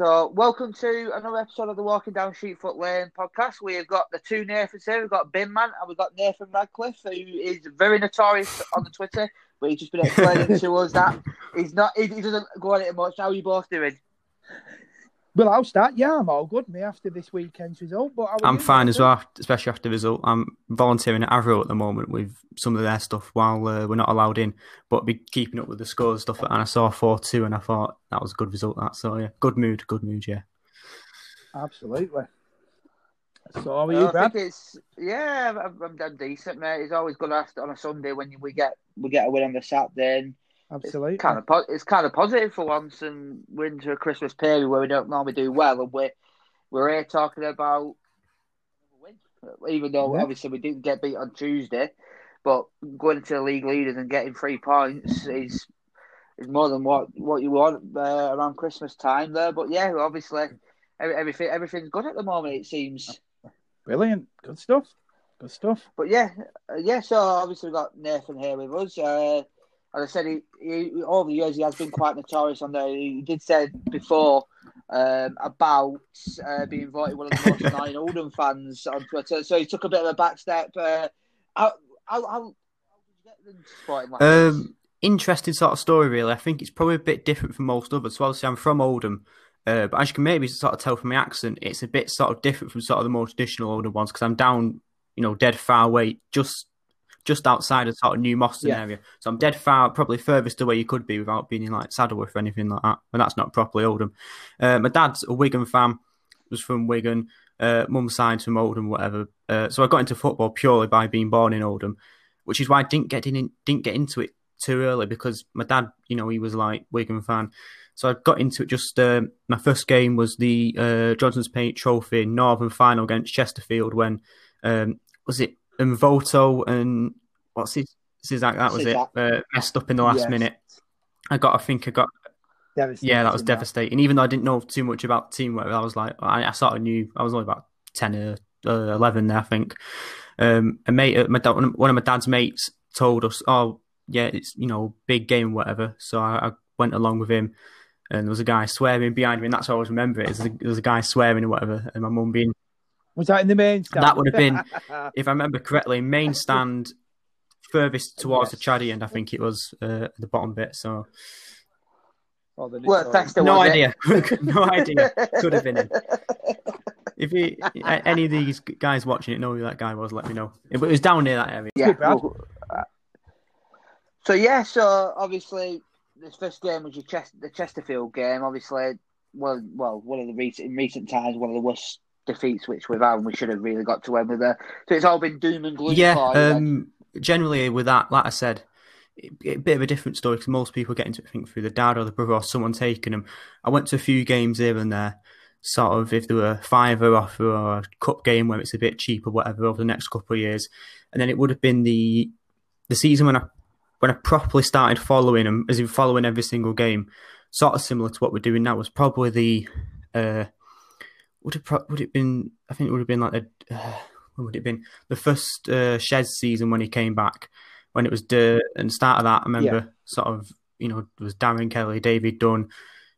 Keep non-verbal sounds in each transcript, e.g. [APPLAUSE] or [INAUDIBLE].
so welcome to another episode of the Walking Down Sheepfoot Lane podcast. We've got the two Nathans here. We've got Bin Man and we've got Nathan Radcliffe, who is very notorious on the Twitter, but he's just been explaining to us that he's not. He, he doesn't go on it much. How are you both doing? Well, I'll start. Yeah, I'm all good. Me after this weekend's result, but I'm fine as well, especially after the result. I'm volunteering at Avro at the moment with some of their stuff while uh, we're not allowed in, but be keeping up with the scores stuff. And I saw four two, and I thought that was a good result. That so yeah, good mood, good mood. Yeah, absolutely. So are you, Brad? I think it's yeah, I'm, I'm decent, mate. It's always good after on a Sunday when we get we get a win on the Saturday. And Absolutely. It's kind of po- it's kind of positive for once, and we're into a Christmas period where we don't normally do well, and we're we're here talking about even though yeah. obviously we didn't get beat on Tuesday, but going to the league leaders and getting three points is is more than what what you want uh, around Christmas time there. But yeah, obviously everything everything's good at the moment. It seems brilliant, good stuff, good stuff. But yeah, uh, yeah. So obviously we've got Nathan here with us. Uh, as I said, he, he, over the years he has been quite notorious on there. He did say before um, about uh, being voted one of the most [LAUGHS] annoying Oldham fans on Twitter. So he took a bit of a back step. Uh, how, how, how, did you get into sporting like um, Interesting sort of story, really. I think it's probably a bit different from most others. So obviously, I'm from Oldham. Uh, but as you can maybe sort of tell from my accent, it's a bit sort of different from sort of the more traditional Oldham ones because I'm down, you know, dead far away, just just outside of sort of New Moston yeah. area. So I'm dead far, probably furthest away you could be without being in like Saddleworth or anything like that. And that's not properly Oldham. Uh, my dad's a Wigan fan, was from Wigan. Uh, mum's side from Oldham, whatever. Uh, so I got into football purely by being born in Oldham, which is why I didn't get in, didn't get into it too early because my dad, you know, he was like Wigan fan. So I got into it just. Uh, my first game was the uh, Johnstone's Paint Trophy Northern final against Chesterfield when um, was it Voto and what's his, his that, that was it uh, messed up in the last yes. minute. I got, I think I got. Yeah, that was devastating. Even though I didn't know too much about teamwork, I was like, I, I sort of knew. I was only about ten or uh, eleven there, I think. Um, a mate, uh, my dad, one of my dad's mates told us, "Oh, yeah, it's you know big game, whatever." So I, I went along with him, and there was a guy swearing behind me, and that's how I always remember it. There was a guy swearing or whatever, and my mum being was that in the main stand? That would have been, [LAUGHS] if I remember correctly, main stand furthest towards yes. the Chaddy end. I think it was uh, the bottom bit. So. Oh, well, thanks to no idea. [LAUGHS] no idea. Could have been in. [LAUGHS] If you, any of these guys watching it know who that guy was, let me know. It was down near that area. Yeah. Well, uh, so yeah, so obviously this first game was your Chest- the Chesterfield game. Obviously, well, well, one of the recent in recent times, one of the worst defeats which we've had, and we should have really got to Wembley So it's all been doom and gloom. Yeah, um, generally with that, like I said, a bit of a different story because most people get into it, I think, through the dad or the brother or someone taking them. I went to a few games here and there, sort of if there were a fiver offer or a cup game where it's a bit cheaper, whatever, over the next couple of years. And then it would have been the the season when I when I properly started following them, as in following every single game, sort of similar to what we're doing now, was probably the uh, would it pro- would it been? I think it would have been like the uh, [SIGHS] when would it been the first uh, Shez season when he came back when it was the and start of that. I remember yeah. sort of you know it was Darren Kelly, David Dunn,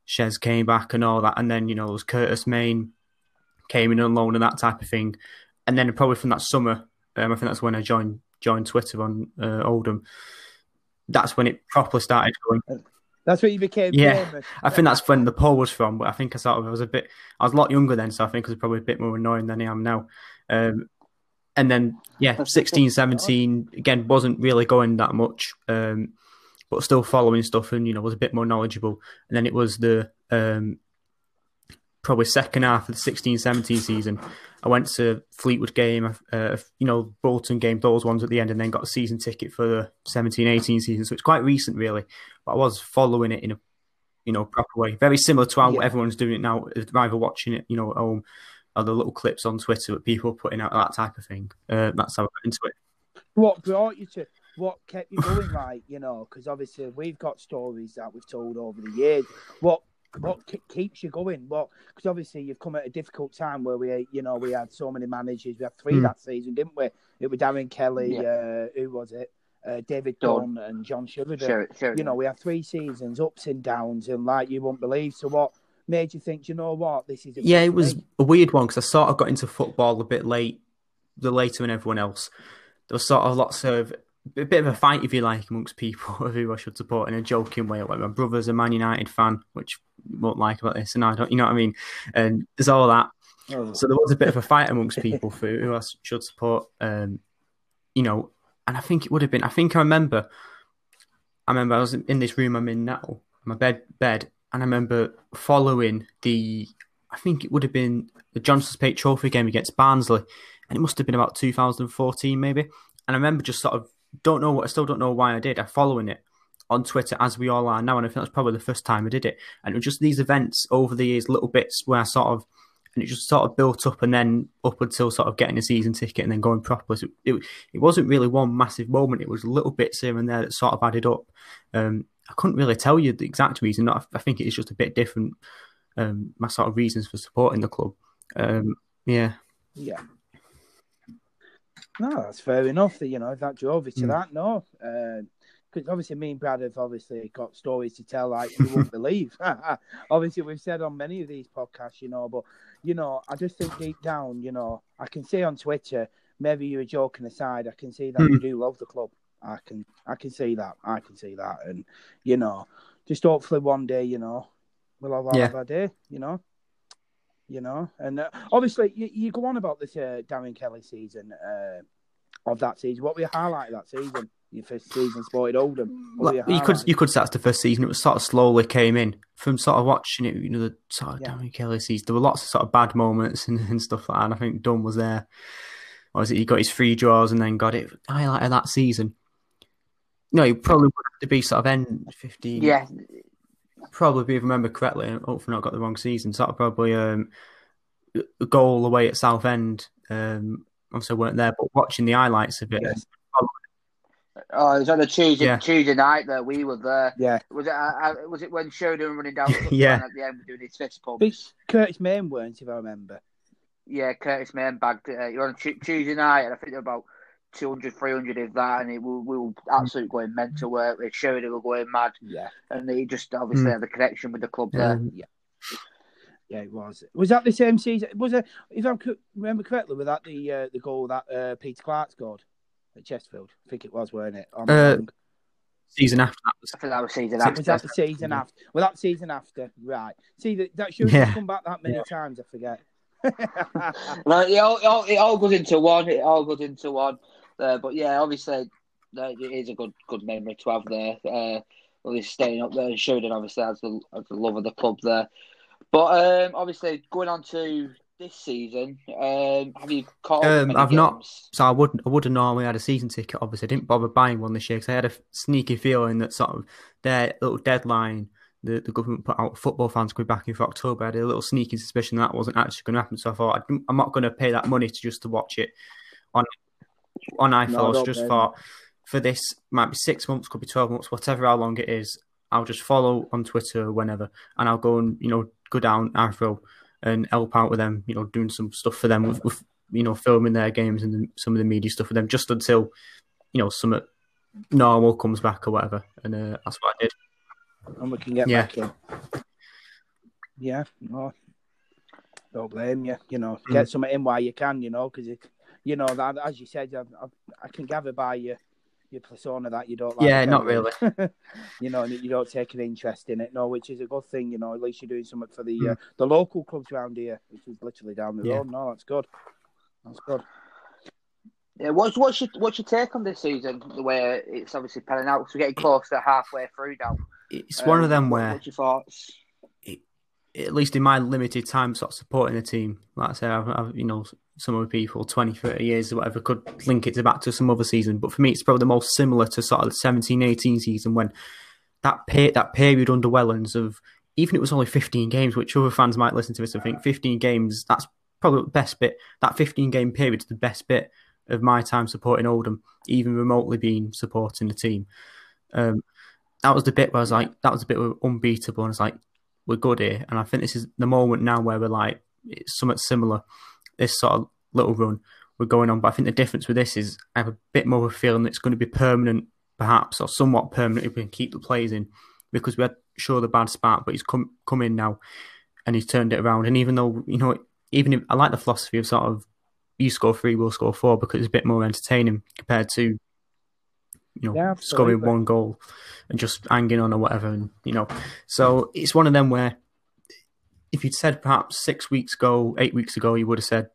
Shez came back and all that, and then you know it was Curtis Main came in on loan and that type of thing, and then probably from that summer, um, I think that's when I joined joined Twitter on uh, Oldham. That's when it properly started going. That's what you became. Yeah, famous. I think that's when the poll was from. But I think I sort of I was a bit. I was a lot younger then, so I think I was probably a bit more annoying than I am now. Um, and then yeah, 16, 17 again wasn't really going that much, um, but still following stuff and you know was a bit more knowledgeable. And then it was the um, probably second half of the 16 17 season. I went to Fleetwood game, uh, you know, Bolton game, those ones at the end, and then got a season ticket for the 17 18 season. So it's quite recent, really. But I was following it in a you know proper way, very similar to how yeah. everyone's doing it now, either watching it, you know, at home or the little clips on Twitter that people are putting out that type of thing. Uh, that's how I got into it. What brought you to? What kept you going, like you know? Because obviously we've got stories that we've told over the years. What what keeps you going? What because obviously you've come at a difficult time where we, you know, we had so many managers. We had three mm. that season, didn't we? It was Darren Kelly. Yeah. Uh, who was it? Uh, David Dunn and John Sheridan. You know, we have three seasons, ups and downs, and like you won't believe. So what? made you think, you know what, this is. yeah, it was a weird one because I sort of got into football a bit late, the later than everyone else. There was sort of lots of a bit of a fight, if you like, amongst people of [LAUGHS] who I should support in a joking way. Like my brother's a Man United fan, which you won't like about this, and I don't, you know what I mean. And there's all that. Oh. So there was a bit of a fight amongst people for who I should support. Um, you know, and I think it would have been. I think I remember. I remember I was in this room I'm in now, my bed bed, and I remember following the. I think it would have been the Johnstone's Paint Trophy game against Barnsley, and it must have been about 2014 maybe. And I remember just sort of don't know what I still don't know why I did. I'm following it on Twitter as we all are now, and I think that's probably the first time I did it. And it was just these events over the years, little bits where I sort of and it just sort of built up and then up until sort of getting a season ticket and then going properly. So it, it wasn't really one massive moment. It was little bits here and there that sort of added up. Um, I couldn't really tell you the exact reason. I, I think it's just a bit different. Um, my sort of reasons for supporting the club. Um, yeah. Yeah. No, that's fair enough. That you know that drove you to mm. that. No, uh, because obviously me and Brad have obviously got stories to tell like you won't believe. [LAUGHS] obviously, we've said on many of these podcasts, you know, but you know, I just think deep down, you know, I can see on Twitter, maybe you're joking aside, I can see that mm-hmm. you do love the club. I can, I can see that. I can see that, and you know, just hopefully one day, you know, we'll have, yeah. have our day, you know. You know, and uh, obviously you, you, go on about this uh, Darren Kelly season uh, of that season. What we highlight that season? your first season supported Oldham. Like, you could you could say that's the first season. It was sort of slowly came in from sort of watching it. You know, the sort of yeah. Darren Kelly season. There were lots of sort of bad moments and, [LAUGHS] and stuff like that. And I think Dunn was there. Or was it he got his free draws and then got it highlight of that season? No, he probably would have to be sort of end fifteen. Yeah. Probably, if I remember correctly, and hopefully not got the wrong season. Sort of probably um, a goal away at Southend. Um, obviously weren't there, but watching the highlights of it, yes. Oh, it was on a Tuesday yeah. Tuesday night that we were there. Yeah. Was it? Uh, uh was it when Sheridan running down [LAUGHS] yeah. at the end we're doing his fist pumps? Curtis Main weren't, if I remember. Yeah, Curtis Main bagged it. Uh, you're on Tuesday night, and I think there were about 200, 300 of that, and it, we, we were absolutely going mental work. With Sheridan were going mad. Yeah. And they just obviously mm. had the connection with the club there. Um, yeah. Yeah, it was. Was that the same season? Was it? If I remember correctly, was that the uh, the goal that uh, Peter Clarke scored? at Chesterfield. I think it was, weren't it? Uh, season after that was. I think that was season after. Was that the season yeah. after? Well, that season after, right? See that that should yeah. come back that many yeah. times. I forget. [LAUGHS] well, it all, it all, it all goes into one. It all goes into one. Uh, but yeah, obviously, it is a good good memory to have there. Uh, he's staying up there and Sheridan obviously has the, the love of the club there. But um, obviously, going on to this season. Um, have you caught? Um, I've games? not. So I wouldn't. I would have normally had a season ticket. Obviously, I didn't bother buying one this year because I had a sneaky feeling that sort of their little deadline. The, the government put out football fans could be back in for October. I had a little sneaky suspicion that wasn't actually going to happen. So I thought I'm not going to pay that money to just to watch it on on iFollow. No, just thought for this might be six months, could be twelve months, whatever how long it is. I'll just follow on Twitter whenever, and I'll go and you know go down Arrow and help out with them, you know, doing some stuff for them with, with you know, filming their games and some of the media stuff for them just until, you know, some normal comes back or whatever. And uh, that's what I did. And we can get yeah. back in. Yeah, no, don't blame you. You know, get mm. something in while you can, you know, because, you know, that, as you said, I, I, I can gather by you your persona that you don't like. Yeah, not really. [LAUGHS] you know, you don't take an interest in it, no, which is a good thing. You know, at least you're doing something for the mm. uh, the local clubs around here, which is literally down the yeah. road. No, that's good. That's good. Yeah, what's what's your what's your take on this season? The way it's obviously panning out, because we're getting close to halfway through now. It's um, one of them where. What's your thoughts? At least in my limited time sort of supporting the team, like I say, I've, I've, you know, some other people, 20, 30 years or whatever, could link it to back to some other season. But for me, it's probably the most similar to sort of the 17, 18 season when that pay, that period under Wellens of, even it was only 15 games, which other fans might listen to this and think 15 games, that's probably the best bit. That 15 game period is the best bit of my time supporting Oldham, even remotely being supporting the team. Um, that was the bit where I was like, that was the bit unbeatable. And it's like, we're good here. And I think this is the moment now where we're like, it's somewhat similar this sort of little run we're going on. But I think the difference with this is I have a bit more of a feeling that it's going to be permanent, perhaps, or somewhat permanent if we can keep the players in, because we had sure the bad spark, but he's come come in now. and he's turned it around. And even though you know, even if I like the philosophy of sort of you score three, we'll score four because it's a bit more entertaining compared to you know Yeah, scoring one goal and just hanging on or whatever. And you know, so it's one of them where if you'd said perhaps six weeks ago, eight weeks ago, you would have said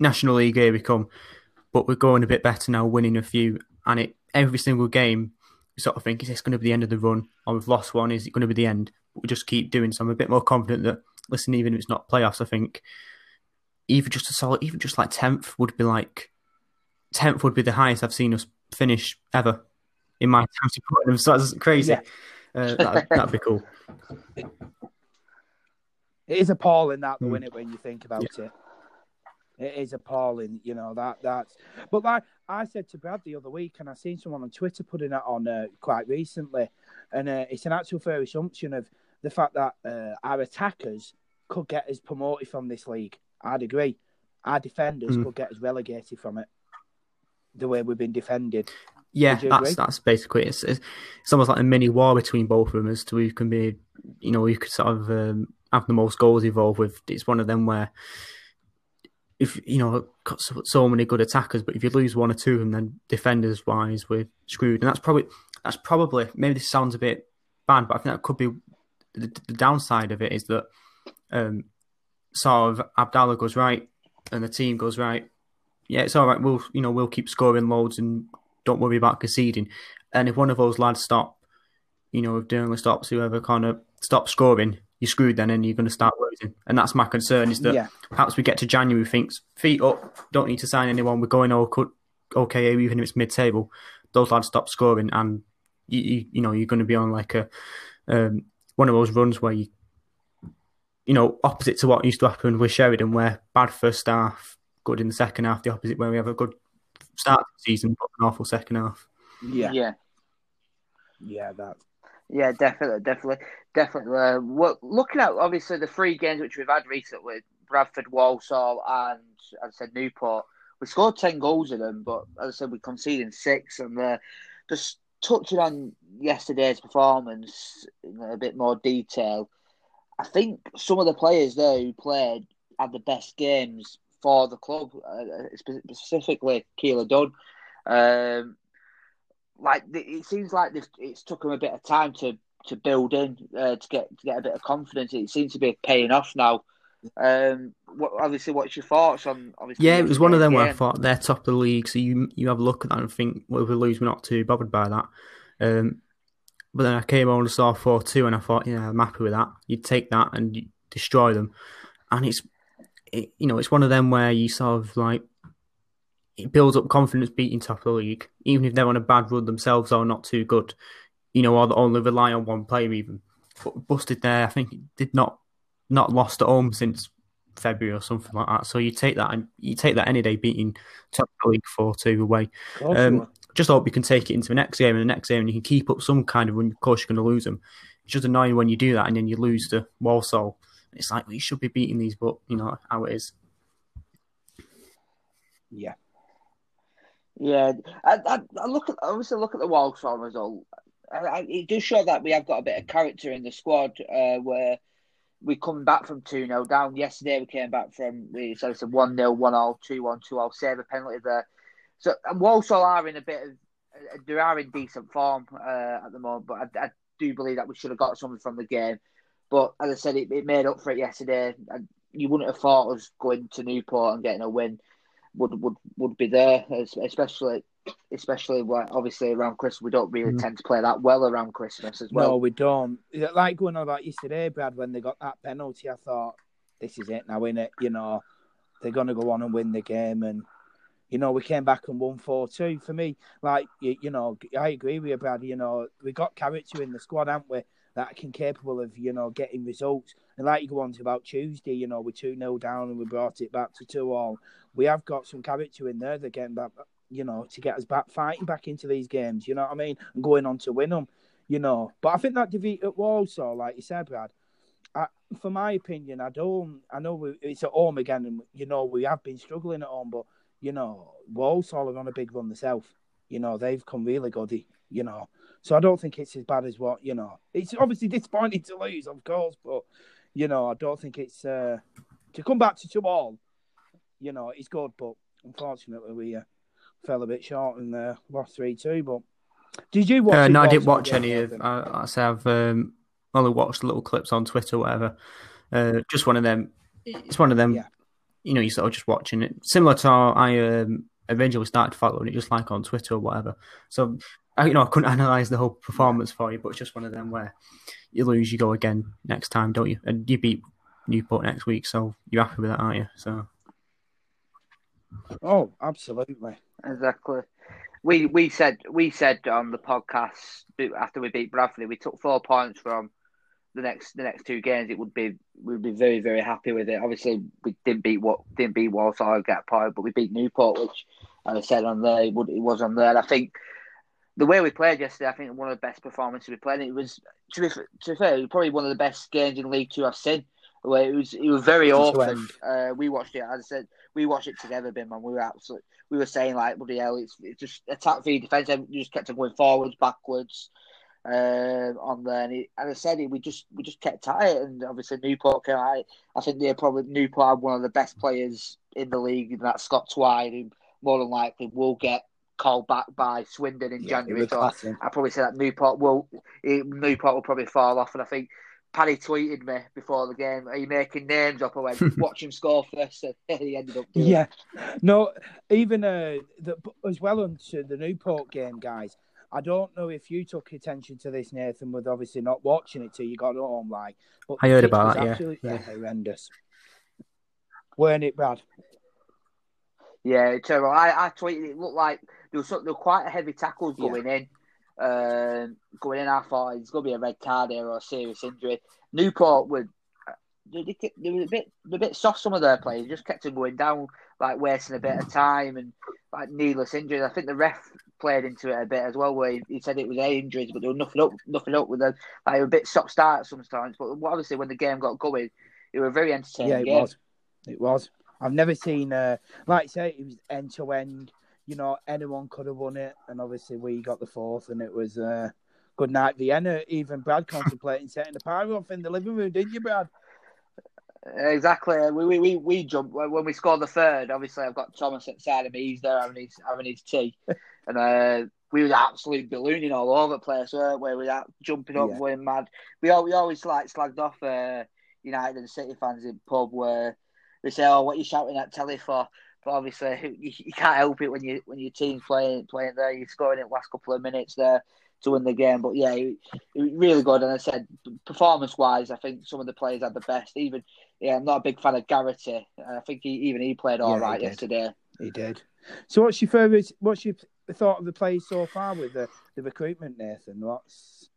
National League here we come, but we're going a bit better now, winning a few, and it every single game. You sort of think, is this going to be the end of the run? Or we've lost one, is it going to be the end? But we just keep doing so. I'm a bit more confident that, listen, even if it's not playoffs, I think even just a solid, even just like 10th would be like, 10th would be the highest I've seen us finish ever in my them. So that's crazy. Yeah. Uh, that'd, that'd be cool. It is appalling that, though, Mm. isn't it, when you think about it? It is appalling, you know that that's. But like I said to Brad the other week, and I seen someone on Twitter putting it on uh, quite recently, and uh, it's an actual fair assumption of the fact that uh, our attackers could get us promoted from this league. I'd agree. Our defenders Mm. could get us relegated from it. The way we've been defended. Yeah, that's agree? that's basically. It's, it's it's almost like a mini war between both of them as to who can be, you know, who could sort of um, have the most goals involved with. It's one of them where, if you know, got so, so many good attackers, but if you lose one or two of them, then defenders wise, we're screwed. And that's probably that's probably maybe this sounds a bit bad, but I think that could be the, the downside of it is that um, sort of Abdallah goes right and the team goes right. Yeah, it's all right. We'll you know we'll keep scoring loads and don't worry about conceding. And if one of those lads stop, you know, if Dearnley stops, whoever kind of stops scoring, you're screwed then, and you're going to start losing. And that's my concern is that Yeah. perhaps we get to January, thinks feet up, don't need to sign anyone. We're going all cut, okay, even if it's mid-table. Those lads stop scoring, and you you, you know you're going to be on like a um, one of those runs where you you know opposite to what used to happen with Sheridan, where bad first half, good in the second half. The opposite where we have a good start to the season, but an awful second half. Yeah. yeah. Yeah. That. Yeah, definitely, definitely, definitely. Uh, well, looking at obviously the three games which we've had recently, Bradford, Walsall, and as I said, Newport, we scored ten goals in them, but as I said, we conceded six. And uh, just touching on yesterday's performance in a bit more detail, I think some of the players there who played had the best games for the club, uh, specifically Keeler Dunn. Um, like it seems like it's took them a bit of time to to build in uh, to get to get a bit of confidence. It seems to be paying off now. Um, what, obviously, what's your thoughts on? Obviously, Yeah, it was one of them where I thought they're top of the league, so you you have a look at that and think, well, if we lose, we're not too bothered by that. Um, but then I came on and saw four two, and I thought, yeah, I'm happy with that. You'd take that and destroy them, and it's it, you know it's one of them where you sort of like it builds up confidence beating top of the league, even if they're on a bad run themselves or not too good. You know, or they only rely on one player even. But busted there, I think did not not lost at home since February or something like that. So you take that and you take that any day beating top of the league four two away. Um. Just hope you can take it into the next game and the next game and you can keep up some kind of run. Of course, you're going to lose them. It's just annoying when you do that and then you lose to Walsall. It's like we should be beating these, but you know how it is. yeah. Yeah, I, I, I look at obviously look at the Walsall result. I, I, it does show that we have got a bit of character in the squad. Uh, where we come back from two 0 down. Yesterday we came back from we so it's a one 0 one 0 two one two 0 save a penalty there. So and Walsall are in a bit of they are in decent form uh, at the moment, but I, I do believe that we should have got something from the game. But as I said, it, it made up for it yesterday. And you wouldn't have thought us going to Newport and getting a win would would would be there, especially especially like obviously around Christmas. We don't really Mm. tend to play that well around Christmas as well. No, we don't. Like going on about yesterday, Brad, when they got that penalty, I thought, this is it now, innit? You know, they're going to go on and win the game. And, you know, we came back and won 4 2. For me, like, you, you know, I agree with you, Brad. You know, we got character in the squad, haven't we? That can capable of, you know, getting results. And like you go on to about Tuesday, you know, we're 2 0 down and we brought it back to 2 all. We have got some character in there that getting back, you know, to get us back fighting back into these games, you know what I mean? And going on to win them you know. But I think that defeat at Walsall, like you said, Brad, I, for my opinion, I don't. I know we, it's at home again, and you know we have been struggling at home, but you know Walsall are on a big run themselves. You know they've come really good. You know, so I don't think it's as bad as what you know. It's obviously disappointing to lose, of course, but you know, I don't think it's uh, to come back to two all. You know, it's good, but unfortunately we uh, fell a bit short and uh, lost three two. But did you watch? Uh, no, I didn't watch any of. I, I say I've um, only watched little clips on Twitter, or whatever. Uh, just one of them. It's one of them. Yeah. You know, you're sort of just watching it, similar to how I um, eventually started following it, just like on Twitter or whatever. So, I, you know, I couldn't analyze the whole performance for you, but it's just one of them where you lose, you go again next time, don't you? And you beat Newport next week, so you're happy with that, aren't you? So, Oh, absolutely. Exactly. We we said we said on the podcast after we beat Bradford, we took four points from the next the next two games. It would be we'd be very very happy with it. Obviously, we didn't beat what didn't beat Walsall get a point, but we beat Newport, which as I said on there, it, would, it was on there. And I think the way we played yesterday, I think one of the best performances we played. It was to be, to be fair, it was probably one of the best games in League Two I've seen. Where it was it was very open. Uh, we watched it as I said we watched it together, Bim, and we were absolutely we were saying like, bloody hell, it's, it's just attack v defense. You just kept on going forwards, backwards, uh, on there. And, it, and I said it, we just we just kept at it, and obviously Newport came out. I think they're probably Newport had one of the best players in the league, and that's Scott Twine, who more than likely will get called back by Swindon in Yeah, January. So. I probably say that Newport will Newport will probably fall off, and I think. Paddy tweeted me before the game, "Are you making names up?" I went, [LAUGHS] "Watch him score first. [LAUGHS] And he ended up doing. it. Yeah, no, even uh, the, as well onto the Newport game, guys. I don't know if you took attention to this, Nathan, with obviously not watching it till you got home, like. But I heard about was that, yeah. absolutely Yeah. horrendous. Weren't it, Brad? Yeah, it's terrible. I, I tweeted it looked like there was, some, there were quite a heavy tackles Yeah. going in. Um, going in, I thought it's going to be a red card here or a serious injury. Newport would. They, they, they were a bit, a bit soft. Some of their players just kept them going down, like wasting a bit of time and like needless injuries. I think the ref played into it a bit as well, where he, he said it was injuries, but there was nothing up, nothing up with them. Like they were a bit stop start sometimes. But obviously, when the game got going, it was very entertaining Yeah, it game. was. It was. I've never seen, uh, like I say, it was end to end. You know, anyone could have won it, and obviously we got the fourth, and it was uh, good night Vienna. Even Brad contemplating [LAUGHS] setting the pyro off in the living room, didn't you, Brad? Exactly. We we we, we jumped when we scored the third. Obviously, I've got Thomas at the side of me. He's there having his having his tea, [LAUGHS] and uh, we were absolutely ballooning all over the place. Weren't we? We were jumping up, Yeah. going mad. We all, we always like slagged off uh, United and City fans in pub where they say, "Oh, what are you shouting at telly for?" But obviously, [LAUGHS] you, you can't help it when you when your team's playing playing there. You're scoring in the last couple of minutes there to win the game. But yeah, it, it was really good. And I said, performance wise, I think some of the players had the best. Even yeah, I'm not a big fan of Garrity. I think he, even he played all Yeah, right yesterday. He did. So, what's your favourite? What's your thought of the players so far with the, the recruitment, Nathan? What's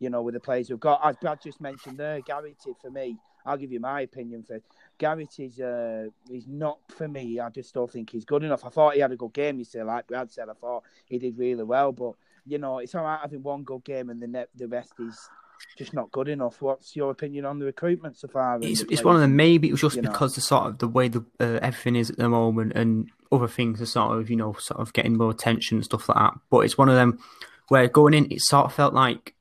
you know with the players we've got? As Brad just mentioned there, Garrity for me. I'll give you my opinion first. Garrity's uh, he's not for me. I just don't think he's good enough. I thought he had a good game. You say, like Brad said, I thought he did really well. But you know, it's all right having one good game and the net, the rest is just not good enough. What's your opinion on the recruitment so far? It's, it's one of them. Maybe it was just you know. because the sort of the way the uh, everything is at the moment, and other things are sort of you know sort of getting more attention and stuff like that. But it's one of them where going in, it sort of felt like,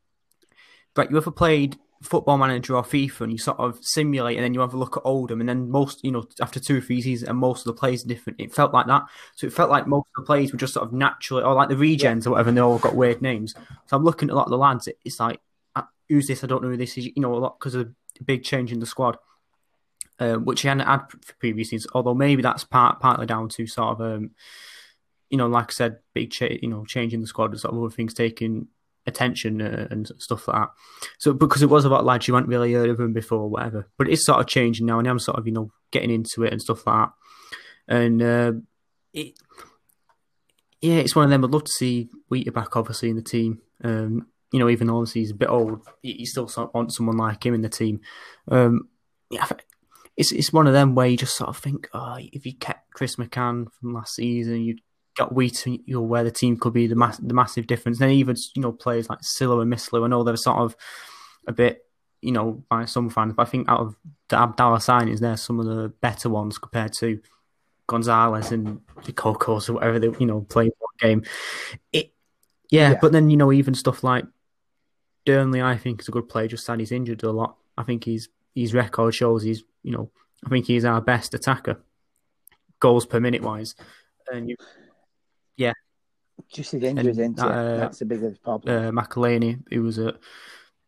right, you ever played Football Manager or FIFA, and you sort of simulate, and then you have a look at Oldham, and then most you know after two or three seasons, and most of the players are different. It felt like that. So it felt like most of the players were just sort of naturally, or like the regens or whatever, and they all got weird names. So I'm looking at a lot of the lads. It, it's like, who's this? I don't know who this is. You know, a lot because of the big change in the squad uh, which he hadn't had for previous seasons. Although maybe that's part partly down to sort of, um, you know, like I said, big cha- you know, change in the squad and sort of other things taking attention uh, and stuff like that. So because it was about lads you hadn't really heard of them before, or whatever. But it's sort of changing now, and I'm sort of you know getting into it and stuff like that. And uh, it, yeah, it's one of them. I'd love to see Wheater back, obviously, in the team. Um, you know, even though obviously he's a bit old, you still sort want someone like him in the team. Um, yeah, it's it's one of them where you just sort of think, oh, if you kept Chris McCann from last season, you got Wheater, you know, where the team could be the mass, the massive difference. Then even you know players like Sylla and Missilou, I know they're sort of a bit, you know, by some fans, but I think out of the Abdallah signings, they're some of the better ones compared to Gonzalez and the Cocos or whatever they you know play one game. It, yeah, Yeah. but then you know even stuff like Dearnley, I think is a good player. Just sad he's injured a lot. I think he's his record shows he's you know I think he's our best attacker, goals per minute wise, and you, yeah, just his injuries, And, isn't uh, That's the biggest problem. uh, McAleny, who was at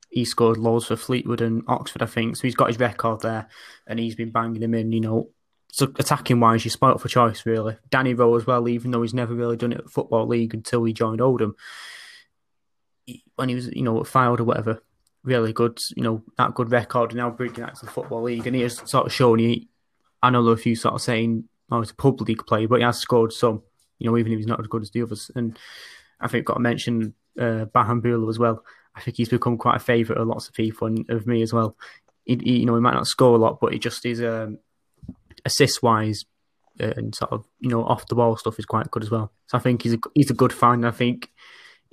he scored loads for Fleetwood and Oxford, I think. So he's got his record there, and he's been banging them in. You know, so attacking wise, you're spoilt for choice, really. Danny Rowe as well, even though he's never really done it at football league until he joined Oldham. He- When he was, you know, fired or whatever, really good. You know, that good record, and now bringing that to the football league, and he has sort of shown. He, I know there are a few sort of saying, "Oh, he's a pub league player," but he has scored some. You know, even if he's not as good as the others, and I think got to mention uh, Bahamboula as well. I think he's become quite a favourite of lots of people and of me as well. He, he, you know, he might not score a lot, but he just is um, assist wise uh, and sort of you know off the ball stuff is quite good as well. So I think he's a he's a good find. I think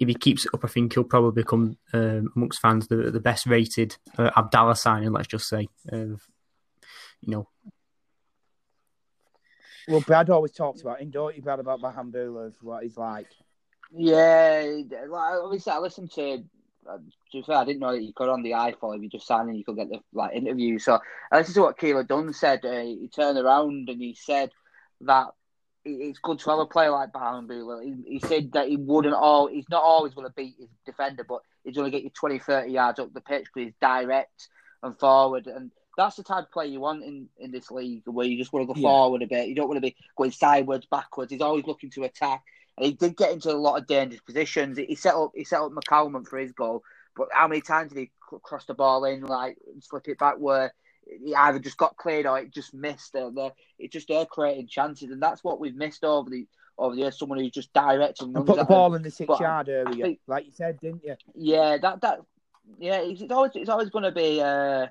if he keeps it up, I think he'll probably become um, amongst fans the the best rated uh, Abdallah signing. Let's just say, of you know, Well, Brad always talks about him, don't you, Brad, about Bahamboula, of what he's like. Yeah, like, obviously I listened to. Uh, to be fair, I didn't know that you could on the iPhone if you just sign in, you could get the like interview. So I listened to what Keeler Dunn said. Uh, he turned around and he said that it- it's good to have a player like Bahamboula. He, he said that he wouldn't all. He's not always going to beat his defender, but he's going to get you 20, 30 yards up the pitch because he's direct and forward. And that's the type of player you want in, in this league, where you just want to go Yeah. forward a bit. You don't want to be going sideways, backwards. He's always looking to attack. And he did get into a lot of dangerous positions. He set up he set up McCalman for his goal, but how many times did he cross the ball in, like slip it back where he either just got cleared or it just missed? Uh, the, it just they're creating chances, and that's what we've missed over the over the years. Someone who's just direct and, put the them. ball in the six but yard area, think- like you said, didn't you? Yeah, that that yeah, it's, it's always it's always going to be uh,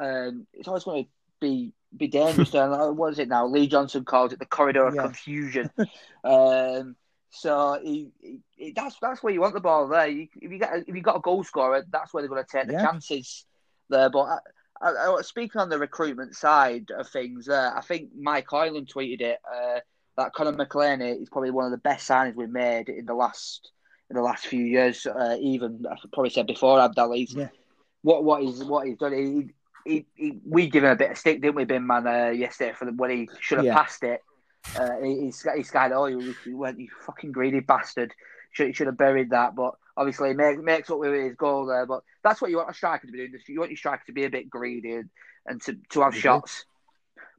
um, it's always going to be be dangerous. [LAUGHS] and uh, what is it now? Lee Johnson calls it the corridor of Yeah. confusion. [LAUGHS] um, so he, he, that's that's where you want the ball there. You, if you get if you got a goal scorer, that's where they're going to take the Yeah. chances there. But I, I, speaking on the recruitment side of things, uh, I think Mike Hoyland tweeted it uh, that Conor McAleny is probably one of the best signings we've made in the last in the last few years. Uh, even I probably said before Abdallah, he's, Yeah. what what he's what he's done. He, he, he, we give him a bit of stick, didn't we, Bin Man, uh, yesterday for the, when he should have Yeah. passed it. Uh, he, he's he's kind of oh you, you went you fucking greedy bastard. Should should have buried that, but obviously he makes up with his goal there. But that's what you want a striker to be doing. You want your striker to be a bit greedy and, and to, to have Mhm. shots.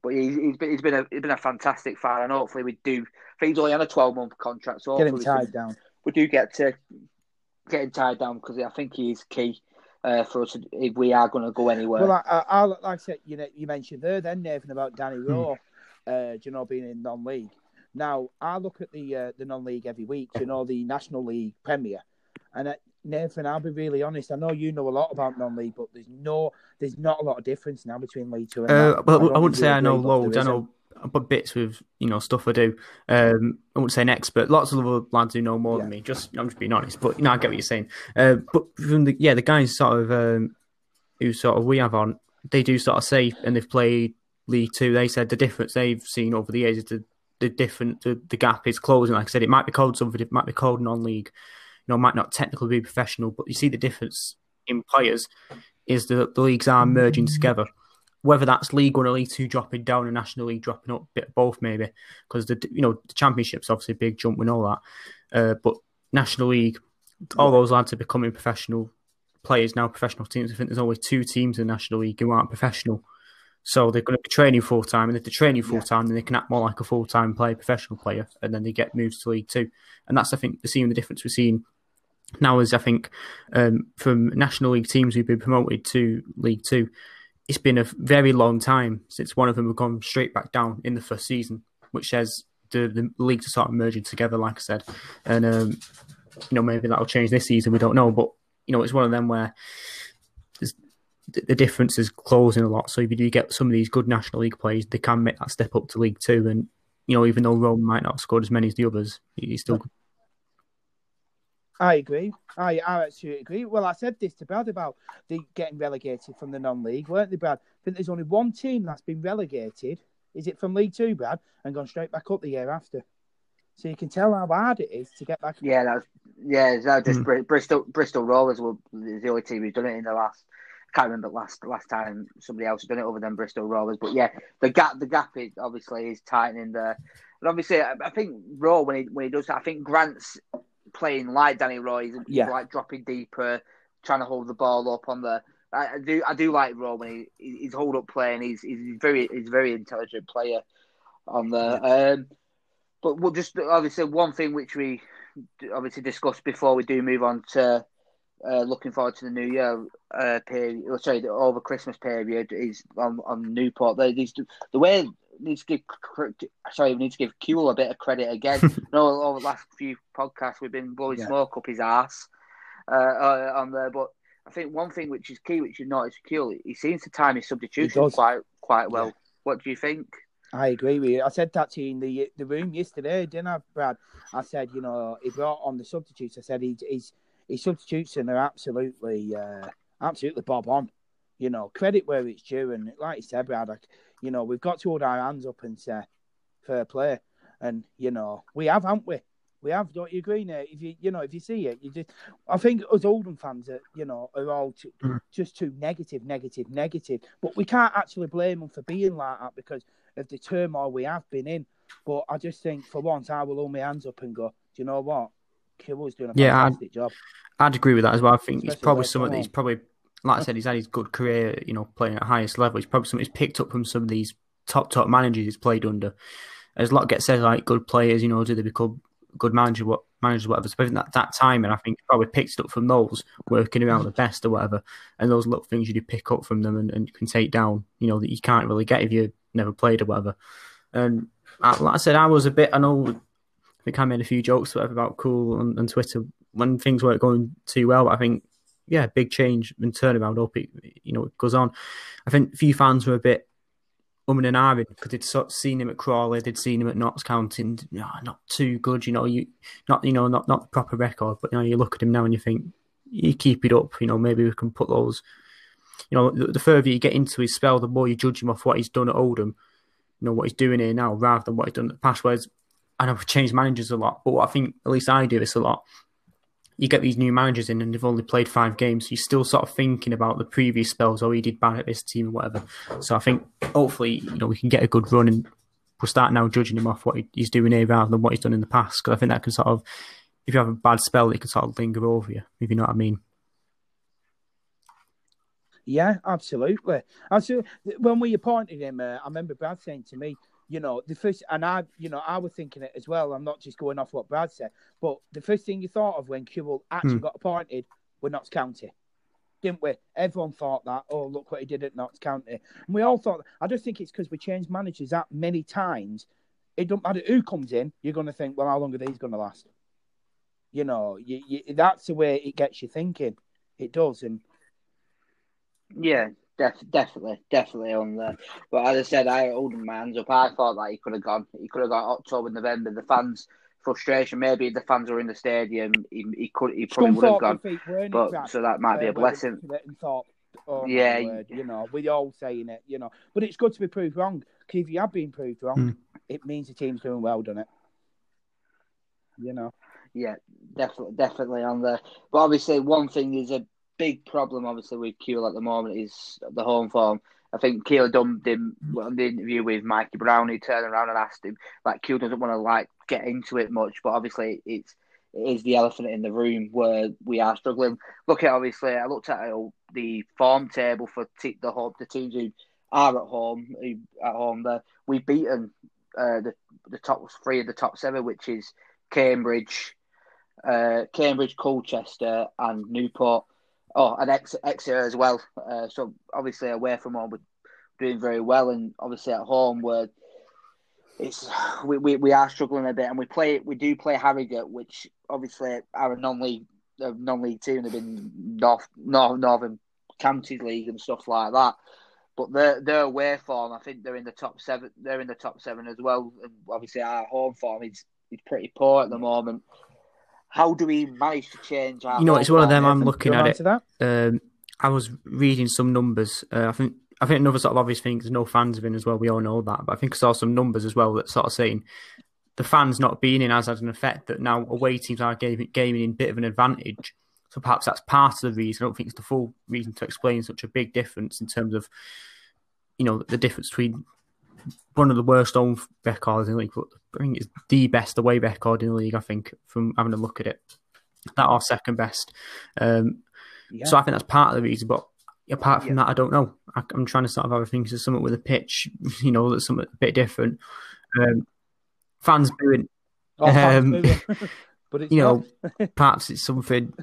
But he's, he's been he's been a he's been a fantastic fan, and hopefully we do. I think he's only on a twelve month contract, so Get him hopefully we tied down. we do get to get him tied down because I think he's key uh, for us if we are going to go anywhere. Well, I, I, I, like I said, you know, you mentioned there then, Nathan, about Danny Hmm. Rowe, uh, you know, being in non-league. Now, I look at the uh, the non-league every week, you know, the National League Premier, and uh, Nathan, I'll be really honest. I know you know a lot about non-league, but there's no, there's not a lot of difference now between League Two and. Uh, well, don't I wouldn't say I know loads. I know but bits with you know stuff I do. Um, I wouldn't say an expert. Lots of other lads who know more than me. Just I'm just being honest, but you know I get what you're saying. Uh, but from the yeah, the guys sort of um, who sort of we have on, they do sort of say, and they've played League Two. They said the difference they've seen over the years is the the different the, the gap is closing. Like I said, it might be called something. It might be called non-league. You know, might not technically be professional, but you see the difference in players is that the leagues are merging together. Whether that's League One or League Two dropping down and National League dropping up, bit of both maybe, because the you know the Championship's obviously a big jump, and all that, uh, but National League, all those lads are becoming professional players now, professional teams. I think there's only two teams in the National League who aren't professional, so they're going to be training full time, and if they're training full time, then they can act more like a full time player, professional player, and then they get moved to League Two, and that's I think the seeing the difference we're seeing now is I think um, from National League teams who've been promoted to League Two it's been a very long time since one of them have gone straight back down in the first season, which says the, the leagues are sort of merging together, like I said. And, um, you know, maybe that'll change this season, we don't know. But, you know, it's one of them where the, the difference is closing a lot. So if you do get some of these good National League players, they can make that step up to League Two. And, you know, even though Rowe might not have scored as many as the others, he's still I agree. I, I absolutely agree. Well, I said this to Brad about the getting relegated from the non-league, weren't they, Brad? I think there's only one team that's been relegated. Is it from League Two, Brad, and gone straight back up the year after? So you can tell how hard it is to get back. Yeah, that's yeah. That was just. Hmm. Bri- Bristol Bristol Rovers were the only team who's done it in the last I can't remember last last time somebody else has done it other than Bristol Rovers, But yeah, the gap the gap is obviously is tightening there. And obviously, I, I think Rowe when he when he does I think Grant's playing like Danny Rowe. He's, Yeah. like dropping deeper, trying to hold the ball up on the. I, I do I do like Rowe when he, he's hold up playing. He's he's very he's a very intelligent player on there. Um, but we'll just obviously one thing which we obviously discussed before we do move on to uh, looking forward to the New Year uh, period. Sorry, the over Christmas period is on on Newport. They, these the way needs to give sorry we need to give Kewell a bit of credit again. [LAUGHS] no, over the last few podcasts we've been blowing Yeah. smoke up his ass uh, uh, on there, but. I think one thing which is key, which you notice, Kewell, he seems to time his substitution quite quite well. Yeah. What do you think? I agree with you. I said that to you in the the room yesterday, didn't I, Brad? I said, you know, he brought on the substitutes. I said he, he's his they're absolutely uh, absolutely bob on. You know, credit where it's due, and like you said, Brad, I, you know, we've got to hold our hands up and say fair play, and you know, we have, haven't we? We have, don't you agree, Nate? If you, you know, if you see it, you just, I think us Oldham fans are, you know, are all too, Mm. just too negative, negative, negative. But we can't actually blame them for being like that because of the turmoil we have been in. But I just think for once, I will hold my hands up and go, do you know what? Kewell's doing a Yeah, I- fantastic job. I'd agree with that as well. I think Especially probably away someone from that he's probably, like I said, he's had his good career, you know, playing at highest level. He's probably something he's picked up from some of these top, top managers he's played under. There's a lot gets said like good players, you know, do they become good manager, what managers, whatever. So I think that that time, and I think probably picked it up from those working around the best or whatever, and those little things you do pick up from them and, and can take down, you know, that you can't really get if you never played or whatever. And I, like I said, I was a bit. I know. I think I made a few jokes whatever about cool on, on Twitter when things weren't going too well. But I think, yeah, big change and turnaround. Hope it, you know, it goes on. I think a few fans were a bit umming and ahhing because they'd sort of seen him at Crawley, they'd seen him at Notts County, and no, not too good. You know, you not you know not not the proper record, but you know, you look at him now and you think you keep it up. You know, maybe we can put those. You know, the, the further you get into his spell, the more you judge him off what he's done at Oldham. You know what he's doing here now, rather than what he's done in the past. Whereas I know we've changed managers a lot, but what I think at least I do this a lot. You get these new managers in, and they've only played five games. You're still sort of thinking about the previous spells. Oh, he did bad at this team or whatever. So I think hopefully, you know, we can get a good run, and we'll start now judging him off what he's doing here rather than what he's done in the past. Because I think that can sort of, if you have a bad spell, it can sort of linger over you. If you know what I mean. Yeah, absolutely. So when we appointed him, uh, I remember Brad saying to me, you know, the first, and I, you know, I was thinking it as well. I'm not just going off what Brad said, but the first thing you thought of when Kewell actually Hmm. got appointed were Notts County, didn't we? Everyone thought that. Oh, look what he did at Notts County, and we all thought. I just think it's because we changed managers that many times. It don't matter who comes in, you're going to think, well, how long are these going to last? You know, you, you, that's the way it gets you thinking. It does, and Yeah, def- definitely, definitely on there. But as I said, I hold my hands up. I thought that he could have gone. He could have gone October, November. The fans' frustration. Maybe the fans were in the stadium. He, he could. He probably would have gone. feet But Brad? so that might be a blessing. looked at it And thought, oh Yeah, word, you know, we're all saying it, you know. But it's good to be proved wrong. Because if you have been proved wrong, Mm. it means the team's doing well, doesn't it? You know. Yeah, definitely, definitely on there. But obviously, one thing is a big problem. Obviously, with Kewell at the moment is the home form. I think Kewell done on the interview with Mikey Brown. He turned around and asked him like Kewell doesn't want to like get into it much, but obviously it's it is the elephant in the room where we are struggling. Look at obviously, I looked at the form table for t- the home, the teams who are at home. Who at home, there we've beaten uh, the the top three of the top seven, which is Cambridge, uh, Cambridge, Colchester, and Newport. Oh, and Ex- Exeter as well. Uh, so obviously away from home, we're doing very well, and obviously at home, we're it's we, we, we are struggling a bit, and we play we do play Harrogate, which obviously are a non-league a non-league team. They've been North, North Northern Counties League and stuff like that. But their their away form, I think they're in the top seven. They're in the top seven as well. And obviously, our home form is is pretty poor at the moment. How do we manage to change our? You know, it's one of them. I'm looking at it. that? um, I was reading some numbers. Uh, I think I think another sort of obvious thing is no fans have been as well. We all know that, but I think I saw some numbers as well that sort of saying the fans not being in has had an effect that now away teams are gaining, gaining a bit of an advantage. So perhaps that's part of the reason. I don't think it's the full reason to explain such a big difference in terms of, you know, the difference between one of the worst home records in the league, but I think it's the best away record in the league. I think from having a look at it, that or second best. Um, yeah. So I think that's part of the reason. But apart from yeah. that, I don't know. I, am trying to sort of have a think of something with a pitch, [LAUGHS] you know, that's something a bit different. Um, fans booing. Oh, um, [LAUGHS] but you know, [LAUGHS] perhaps it's something.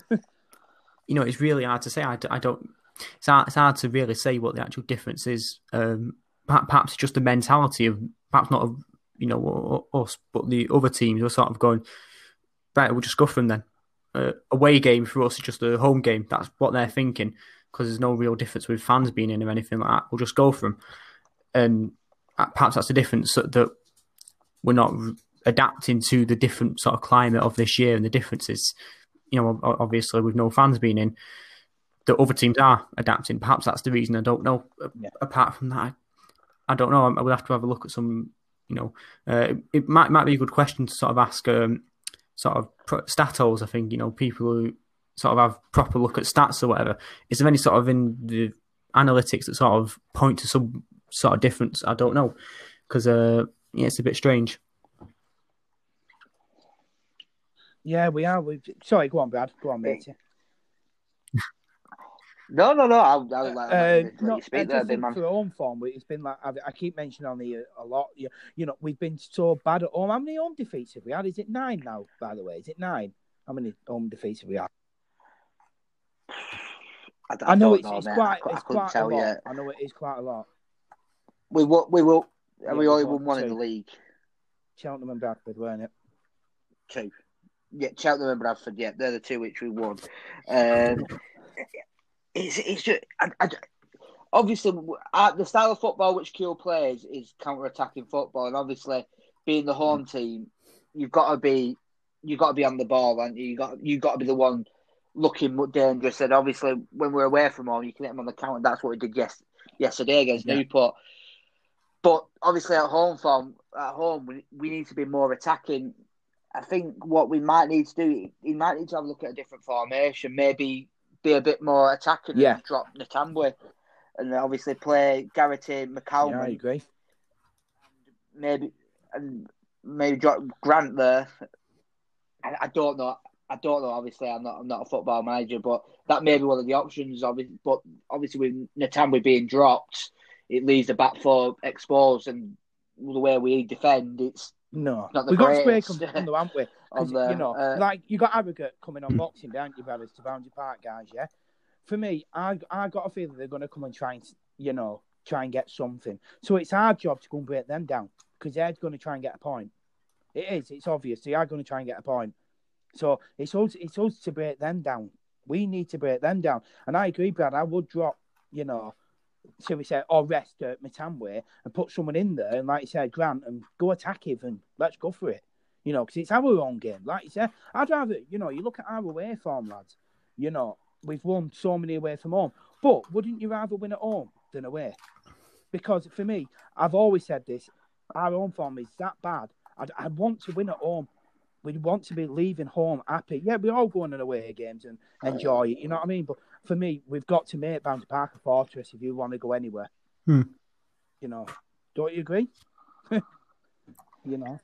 You know, it's really hard to say. I, I don't. It's hard, it's hard to really say what the actual difference is. Um, perhaps just the mentality of perhaps not, of you know, us, but the other teams were sort of going, right, we'll just go from then. Uh, away game for us is just a home game. That's what they're thinking because there's no real difference with fans being in or anything like that. We'll just go for them, and uh, perhaps that's the difference that, that we're not adapting to the different sort of climate of this year and the differences. You know, obviously with no fans being in, the other teams are adapting. Perhaps that's the reason. I don't know. Yeah. Apart from that, I don't know. I would have to have a look at some. You know, uh, it might might be a good question to sort of ask. Um, sort of statos. I think you know people who sort of have proper look at stats or whatever. Is there any sort of in the analytics that sort of point to some sort of difference? I don't know because uh, yeah, it's a bit strange. Yeah, we are. We've... sorry, go on, Brad. Go on, matey. No, no, no. I'll, I'll let, uh, let no, speak there, man. For home form, it's been like I keep mentioning on the a lot. You, you know, we've been so bad at home. How many home defeats have we had? Is it nine now? By the way, is it nine? How many home defeats have we had? I, I, I know it's, know, it's quite. I, it's quite a lot. Yet. I know it is quite a lot. We will. We will. Yeah, we only won one two. in the league. Cheltenham and Bradford, weren't it? Two. Yeah, Cheltenham and Bradford. Yeah, they're the two which we won. Um, it's it's just I, I, obviously the style of football which Kewell plays is counter-attacking football, and obviously being the home mm. team, you've got to be you've got to be on the ball, and you? you got you got to be the one looking dangerous. And obviously, when we're away from home, you can hit them on the counter. That's what we did yes yesterday against yeah. Newport. But obviously, at home from at home, we, we need to be more attacking. I think what we might need to do, he might need to have a look at a different formation, maybe be a bit more attacking yeah. and drop Ntambwe. And obviously play Garrity, McCalmont. Yeah, I agree. Maybe and maybe drop Grant there. I, I, don't know. I don't know. Obviously, I'm not. I'm not a football manager, but that may be one of the options. Obviously, but obviously with Ntambwe being dropped, it leaves the back four exposed, and the way we defend, it's no. we got to break them, though, [LAUGHS] haven't we? You know, uh, like you got Harrogate coming on Boxing Day, haven't you, brothers, to Boundary Park, guys? Yeah. For me, I I got a feeling they're going to come and try and you know try and get something. So it's our job to go and break them down because they're going to try and get a point. It is. It's obvious they are going to try and get a point. So it's us. It's us to break them down. We need to break them down. And I agree, Brad. I would drop, you know, so we say, or rest at Ntambwe and put someone in there, and like you said, Grant, and go attack him and let's go for it. You know, because it's our own game. Like you said, I'd rather, you know, you look at our away form, lads. You know, we've won so many away from home, but wouldn't you rather win at home than away? Because for me, I've always said this: our home form is that bad. I'd, I want to win at home. We want to be leaving home happy. Yeah, we're all going on away games and enjoy it. You know what I mean? But for me, we've got to make Boundary Park a fortress if you want to go anywhere. Hmm. You know, don't you agree? [LAUGHS] you know.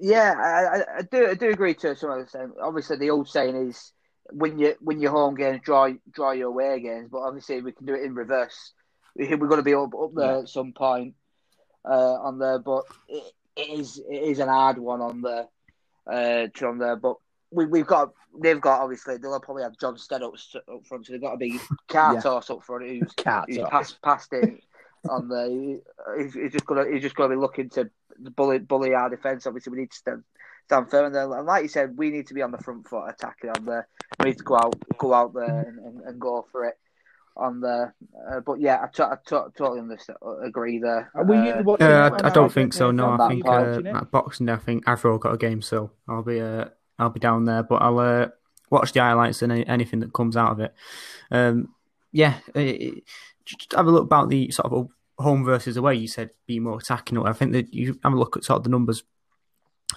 Yeah, I, I, do. I do agree to some extent. Obviously, the old saying is when you when your home games, draw draw your away games. But obviously, we can do it in reverse. We're going to be up, up there yeah. at some point uh, on there, but it, it is it is an hard one on there uh, to on there. But we, we've got they've got obviously they'll probably have Jon Stead up, up front, so they've got a big [LAUGHS] car yeah. up front who's, who's passed past it on the. He's, he's, just gonna he's just gonna be looking to bully bully our defence. Obviously, we need to stand stand firm. And, then, and like you said, we need to be on the front foot attacking on there. We need to go out go out there and, and, and go for it on there. Uh, but yeah, I, t- I t- totally understand, agree there. Uh, uh, I, I, don't think so. No, I think uh, at Boxing Day, I think Avro got a game, so I'll be uh, I'll be down there. But I'll uh, watch the highlights and anything that comes out of it. Um, yeah, it, just have a look about the sort of home versus away. You said be more attacking. I think that you have a look at sort of the numbers.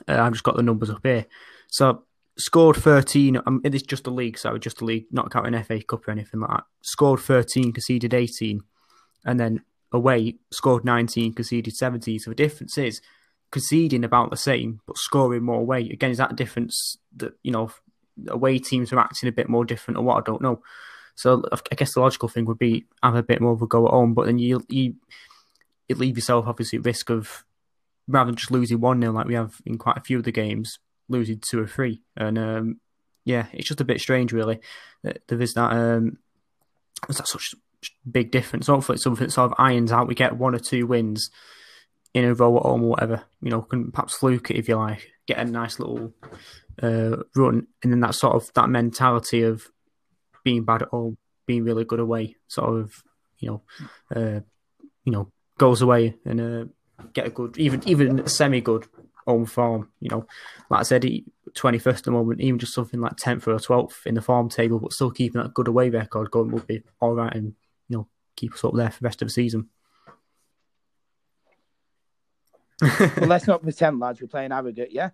Uh, I've just got the numbers up here. So scored 13. Um, it is just a league, so just a league, not counting FA Cup or anything like that. Scored 13, conceded 18, and then away scored 19, conceded 17. So the difference is conceding about the same, but scoring more away. Again, is that a difference that you know away teams are acting a bit more different or what? I don't know. So I guess the logical thing would be have a bit more of a go at home, but then you you you leave yourself obviously at risk of rather than just losing one 0 like we have in quite a few of the games, losing two or three. And um, yeah, it's just a bit strange really that there is that um, there's that such big difference. Hopefully, it's something that sort of irons out. We get one or two wins in a row at home or whatever. You know, can perhaps fluke it if you like, get a nice little uh, run, and then that sort of that mentality of being bad at home, being really good away, sort of, you know, uh, you know, goes away and uh, get a good, even even semi good home form. You know, like I said, twenty first at the moment, even just something like tenth or twelfth in the form table, but still keeping that good away record going would be all right, and you know, keep us up there for the rest of the season. well, let's not [LAUGHS] pretend, lads. We're playing Harrogate, yeah.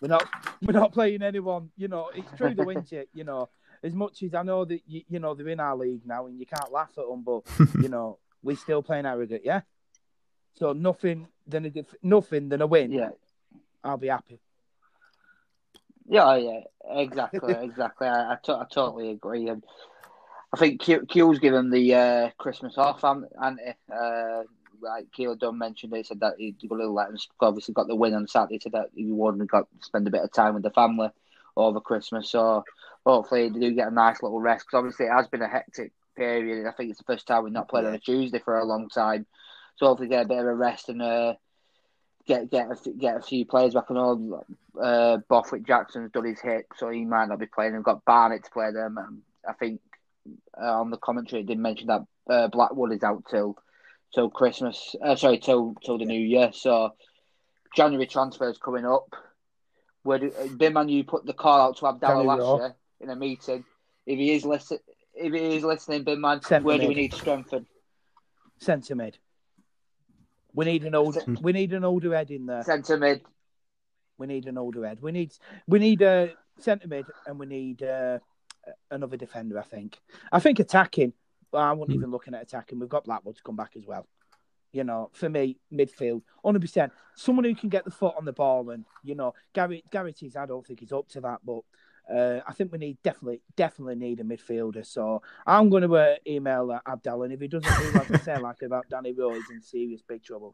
We're not. We're not playing anyone. You know, it's true, the isn't it? You know, as much as I know that you, you know they're in our league now, and you can't laugh at them, but [LAUGHS] you know we're still playing Harrogate, yeah. So nothing than a nothing than a win. Yeah, I'll be happy. Yeah, yeah, exactly, [LAUGHS] exactly. I I totally agree, and I think Q, Q's given the uh, Christmas off, and uh, like Keillor-Dunn mentioned, he said that he's going to let him. Obviously, got the win on Saturday, so that he wanted got to spend a bit of time with the family over Christmas. So hopefully, they do get a nice little rest because obviously it has been a hectic period. I think it's the first time we've not played on a Tuesday for a long time. So hopefully, get a bit of a rest and uh, get get a, get a few players back. I know uh, Borthwick Jackson's done his hip, so he might not be playing. We've got Barnett to play them. Um, I think uh, on the commentary it did mention that uh, Blackwood is out till till Christmas. Uh, sorry, till till the new year. So January transfers coming up. Where do, uh, you put the call out to Abdallah last year in a meeting. If he is listen, if he is listening, Binman, Centre where mid. do we need to strengthen? Centre mid. We need an old. We need an older head in there. Centre mid. We need an older head. We need. We need a centre mid, and we need uh, another defender. I think. I think attacking. Well, I wasn't mm. even looking at attacking. We've got Blackwood to come back as well. You know, for me, midfield, 100%. Someone who can get the foot on the ball. And, you know, Gary, Garrity's, I don't think he's up to that. But uh, I think we need definitely, definitely need a midfielder. So I'm going to uh, email uh, Abdallah. And if he doesn't do like I say, like about Danny Rowe, he's in serious big trouble.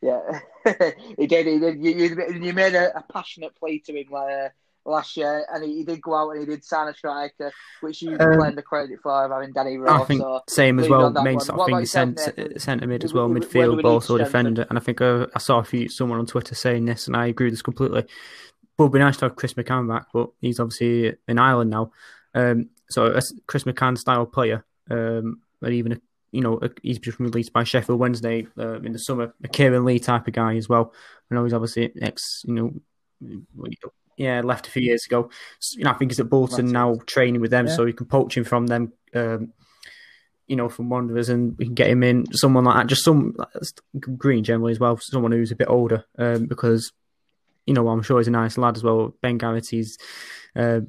Yeah, [LAUGHS] he did. He did. You, you, you made a, a passionate plea to him. Like, uh, last year, and he, he, did go out and he did sign a striker, which you um, claim the credit for having Danny Rowe. I think so same as well. Main sort of thing, centre, centre mid as well, we, midfield, also defender. And I think uh, I saw a few someone on Twitter saying this, and I agree with this completely. It'd be nice to have Chris McCann back, but he's obviously in Ireland now. Um, so a Chris McCann style player, um, and even a you know, he's just released by Sheffield Wednesday uh, in the summer. A Kieran Lee type of guy as well. I know he's obviously ex, you know, yeah, left a few years ago. You know, I think he's at Bolton now, training with them, yeah. so you can poach him from them. Um, you know, from Wanderers, and we can get him in. Someone like that, just some Green generally as well. Someone who's a bit older, um, because you know I'm sure he's a nice lad as well. Ben Garrity's, uh,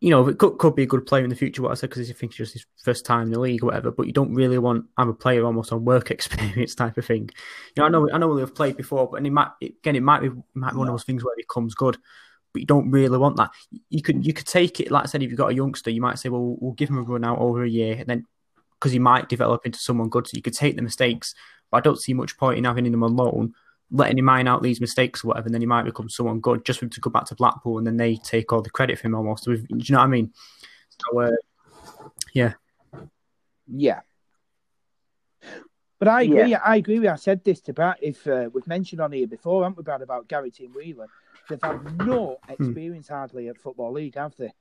you know, it could, could be a good player in the future. What I said because he thinks just his first time in the league or whatever. But you don't really want have a player almost on work [LAUGHS] experience type of thing. You know, I know I know they've played before, but and it might again it might be might be one of those things where it becomes good. But you don't really want that. You could you could take it like I said. If you've got a youngster, you might say, well, we'll give him a run out over a year, and then because he might develop into someone good. So you could take the mistakes, but I don't see much point in having him alone letting him mine out these mistakes or whatever, and then he might become someone good just for him to go back to Blackpool and then they take all the credit for him almost. Do you know what I mean? So, uh, yeah. Yeah. But I agree. Yeah. I agree. With, I said this to Brad. If uh, we've mentioned on here before, haven't we, Brad, about Garrity and Whelan? They've had no hmm. experience hmm. hardly at football league, have they?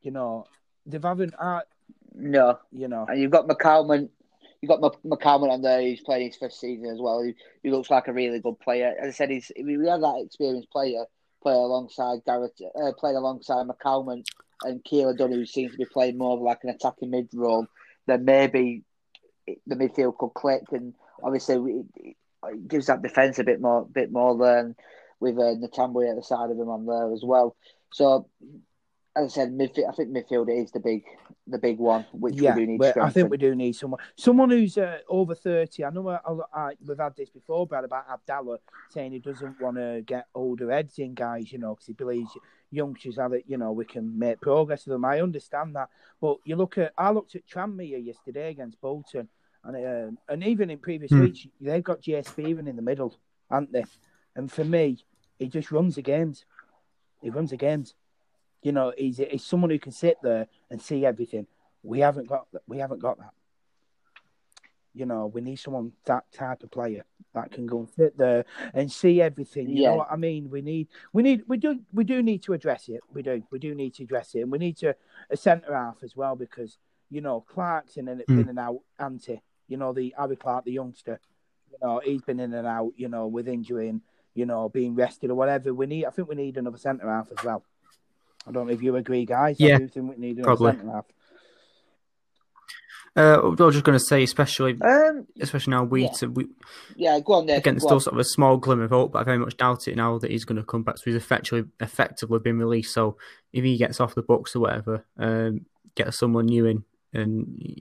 You know, they've haven't. Uh, no, you know, and you've got McCalmont you got McCalmont on there. He's playing his first season as well. He, he looks like a really good player. As I said, he's we have that experienced player play alongside Garrett, uh, playing alongside McCalmont and Keillor-Dunn, who seems to be playing more of like an attacking mid role. Then maybe the midfield could click, and obviously it, it gives that defense a bit more, bit more than with uh, Ntambwe at the side of him on there as well. So, as I said, midfield, I think midfield is the big the big one, which yeah, we do need. but to I think we do need someone, someone who's uh, over thirty. I know I, I, we've had this before, Brad, about Abdallah saying he doesn't want to get older heads in guys, you know, because he believes youngsters have it, you know, we can make progress with them. I understand that, but you look at, I looked at Tranmere yesterday against Bolton, and um, and even in previous Hmm. weeks, they've got JS even in the middle, aren't they? And for me, he just runs the games. He runs the games. You know, he's, he's someone who can sit there and see everything. We haven't got we haven't got that. You know, we need someone that type of player that can go and sit there and see everything. You Yeah. know what I mean? We need we need we do we do need to address it. We do we do need to address it, and we need to a centre half as well because you know Clarke's in and Mm. in and out. Anti, you know the Harry Clarke, the youngster. You know he's been in and out. You know with injury and you know being rested or whatever. We need. I think we need another centre half as well. I don't know if you agree, guys. Yeah, I do think we need another probably. centre half. Uh, I was just going to say, especially Um, especially now we, Yeah. to, we yeah, go on there. again, there's still on. sort of a small glimmer of hope, but I very much doubt it now that he's going to come back. So he's effectively effectively been released. So if he gets off the books or whatever, um, get someone new in, and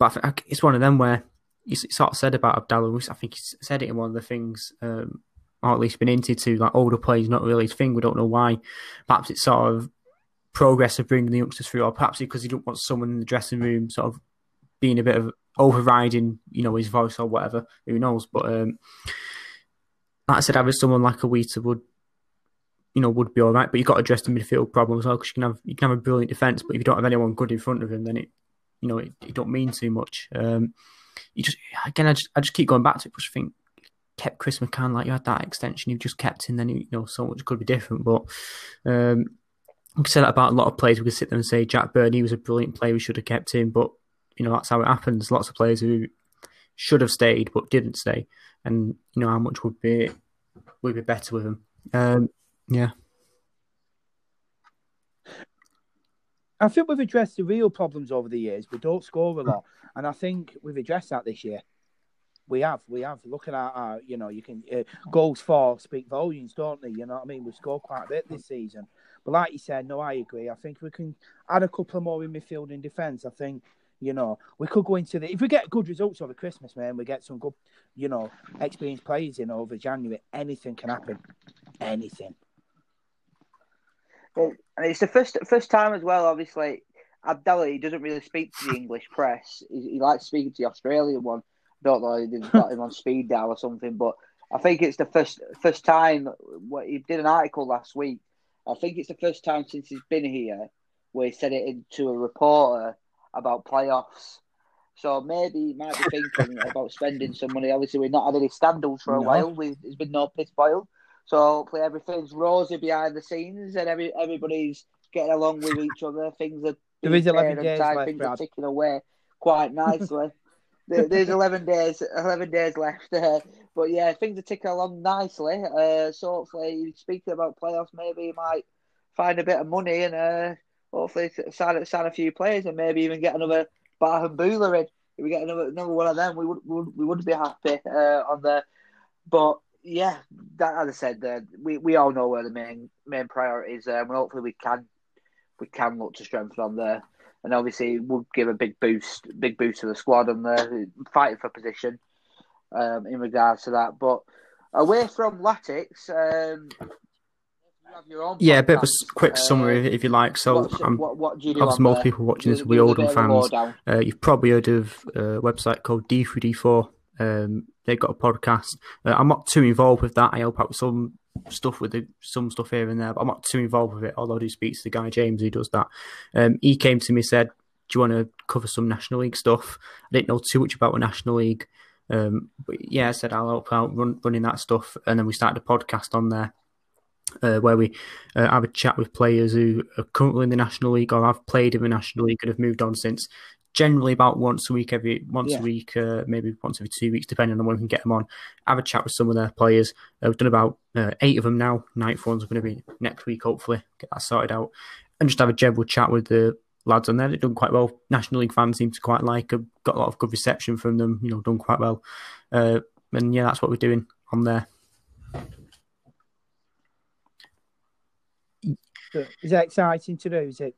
but I think it's one of them where you sort of said about Abdallah. I think he said it in one of the things, um, or at least been into to like older players, not really his thing. We don't know why. Perhaps it's sort of progress of bringing the youngsters through, or perhaps because he don't want someone in the dressing room sort of being a bit of overriding, you know, his voice or whatever. Who knows? But um, like I said, having someone like a Wheater would, you know, would be all right. But you've got to address the midfield problem as well because you can have you can have a brilliant defense, but if you don't have anyone good in front of him, then it, you know, it, it don't mean too much. Um, you just again, I just I just keep going back to it. Because I think kept Chris McCann like you had that extension, you've just kept him. Then you know, so much could be different. But um, we could say that about a lot of players. We could sit there and say Jack Bird, he was a brilliant player. We should have kept him, but you know that's how it happens. Lots of players who should have stayed but didn't stay, and you know how much would be would be better with him. Um, yeah, I think we've addressed the real problems over the years. We don't score a lot, and I think we've addressed that this year. We have, we have. Looking at our, you know, you can uh, goals for speak volumes, don't they? You know what I mean? We've scored quite a bit this season, but like you said, no, I agree. I think we can add a couple of more in midfield and defence. I think, you know, we could go into the if we get good results over Christmas, man. We get some good, you know, experienced players in over January. Anything can happen. Anything. Well, and it's the first first time as well. Obviously, Abdallah he doesn't really speak to the English press. He, he likes speaking to the Australian one. Don't know if they've got him on speed dial or something, but I think it's the first first time. What he did an article last week. I think it's the first time since he's been here where he said it into a reporter about playoffs. So maybe he might be thinking [LAUGHS] about spending some money. Obviously, we've not had any scandals for a No. while. We, there's been no piss boil. So hopefully everything's rosy behind the scenes and every everybody's getting along with each other. Things are There is being 11 fair and days tight, Things Brad. are ticking away quite nicely. There- There's eleven days, eleven days left. Uh, but yeah, things are ticking along nicely. Uh, so hopefully, speaking about playoffs, maybe he might find a bit of money and uh, hopefully sign sign a few players and maybe even get another Bahamboula in. If we get another another one of them, we would would, we would be happy uh, on the. But yeah, that, as I said, uh, we we all know where the main main priority is, um, and hopefully we can we can look to strengthen on there. And obviously, it would give a big boost, big boost to the squad and the fighting for position um, in regards to that. But away from Latics, um, you yeah. A bit of a quick Uh, summary, if you like. So, I'm what, what do you do obviously most people watching this will be give us a Oldham bit of a fans. Uh, you've probably heard of a website called D3D4. Um, they've got a podcast. Uh, I'm not too involved with that. I help out with some stuff with the, some stuff here and there, but I'm not too involved with it. Although I do speak to the guy James who does that. Um, he came to me said, "Do you want to cover some National League stuff?" I didn't know too much about the National League, um, but yeah, I said I'll help out run, running that stuff, and then we started a podcast on there. Uh, where we uh, have a chat with players who are currently in the National League or have played in the National League and have moved on since. Generally, about once a week, every once Yeah. a week, uh, maybe once every two weeks, depending on when we can get them on. Have a chat with some of their players. Uh, we've done about uh, eight of them now. Ninth one's going to be next week, hopefully, get that sorted out, and just have a general chat with the lads on there. They've done quite well. National League fans seem to quite like. Have got a lot of good reception from them. You know, done quite well. Uh, and yeah, that's what we're doing on there. is it exciting to do? Is it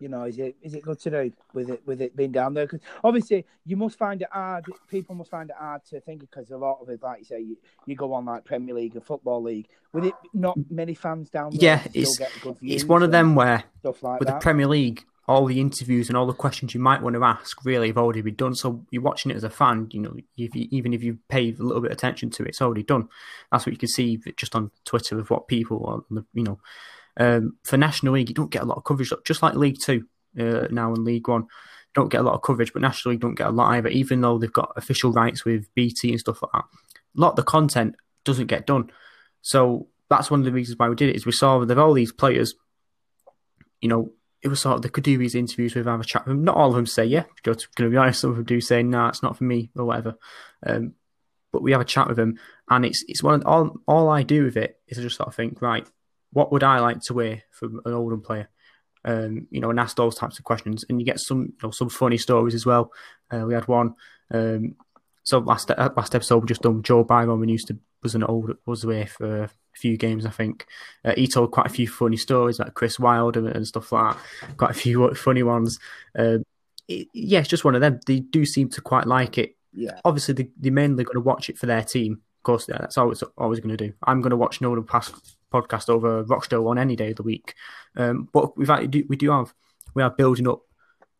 you know, is it is it good to do with it with it being down there? Because obviously you must find it hard. People must find it hard to think because a lot of it, like you say, you, you go on like Premier League and Football League. With it, not many fans down there. Yeah, it's it's one of them where stuff like with that. the Premier League, all the interviews and all the questions you might want to ask really have already been done. So you're watching it as a fan, you know, if you, even if you pay a little bit of attention to it, it's already done. That's what you can see just on Twitter of what people, are, you know um, for National League, you don't get a lot of coverage, just like League Two uh, now and League One. Don't get a lot of coverage, but National League don't get a lot either, even though they've got official rights with BT and stuff like that. A lot of the content doesn't get done. So that's one of the reasons why we did it, is we saw that all these players, you know, it was sort of they could do these interviews with, have a chat with them. Not all of them say, yeah, going to be honest, some of them do say, no, nah, it's not for me or whatever. Um, but we have a chat with them, and it's it's one of, all all I do with it is I just sort of think, right, what would I like to wear from an Oldham player? Um, you know, and ask those types of questions, and you get some, you know, some funny stories as well. Uh, we had one. Um, so last uh, last episode we just done Joe Byron. We used to was an old was away for a few games, I think. Uh, he told quite a few funny stories like Chris Wilder and, and stuff like that. Quite a few [LAUGHS] funny ones. Um, it, yeah, it's just one of them. They do seem to quite like it. Yeah. Obviously, they, they're mainly going to watch it for their team. Of course, yeah, that's always always going to do. I'm going to watch Nolan Pass podcast over Rochdale on any day of the week. Um, but we've actually, we do have we are building up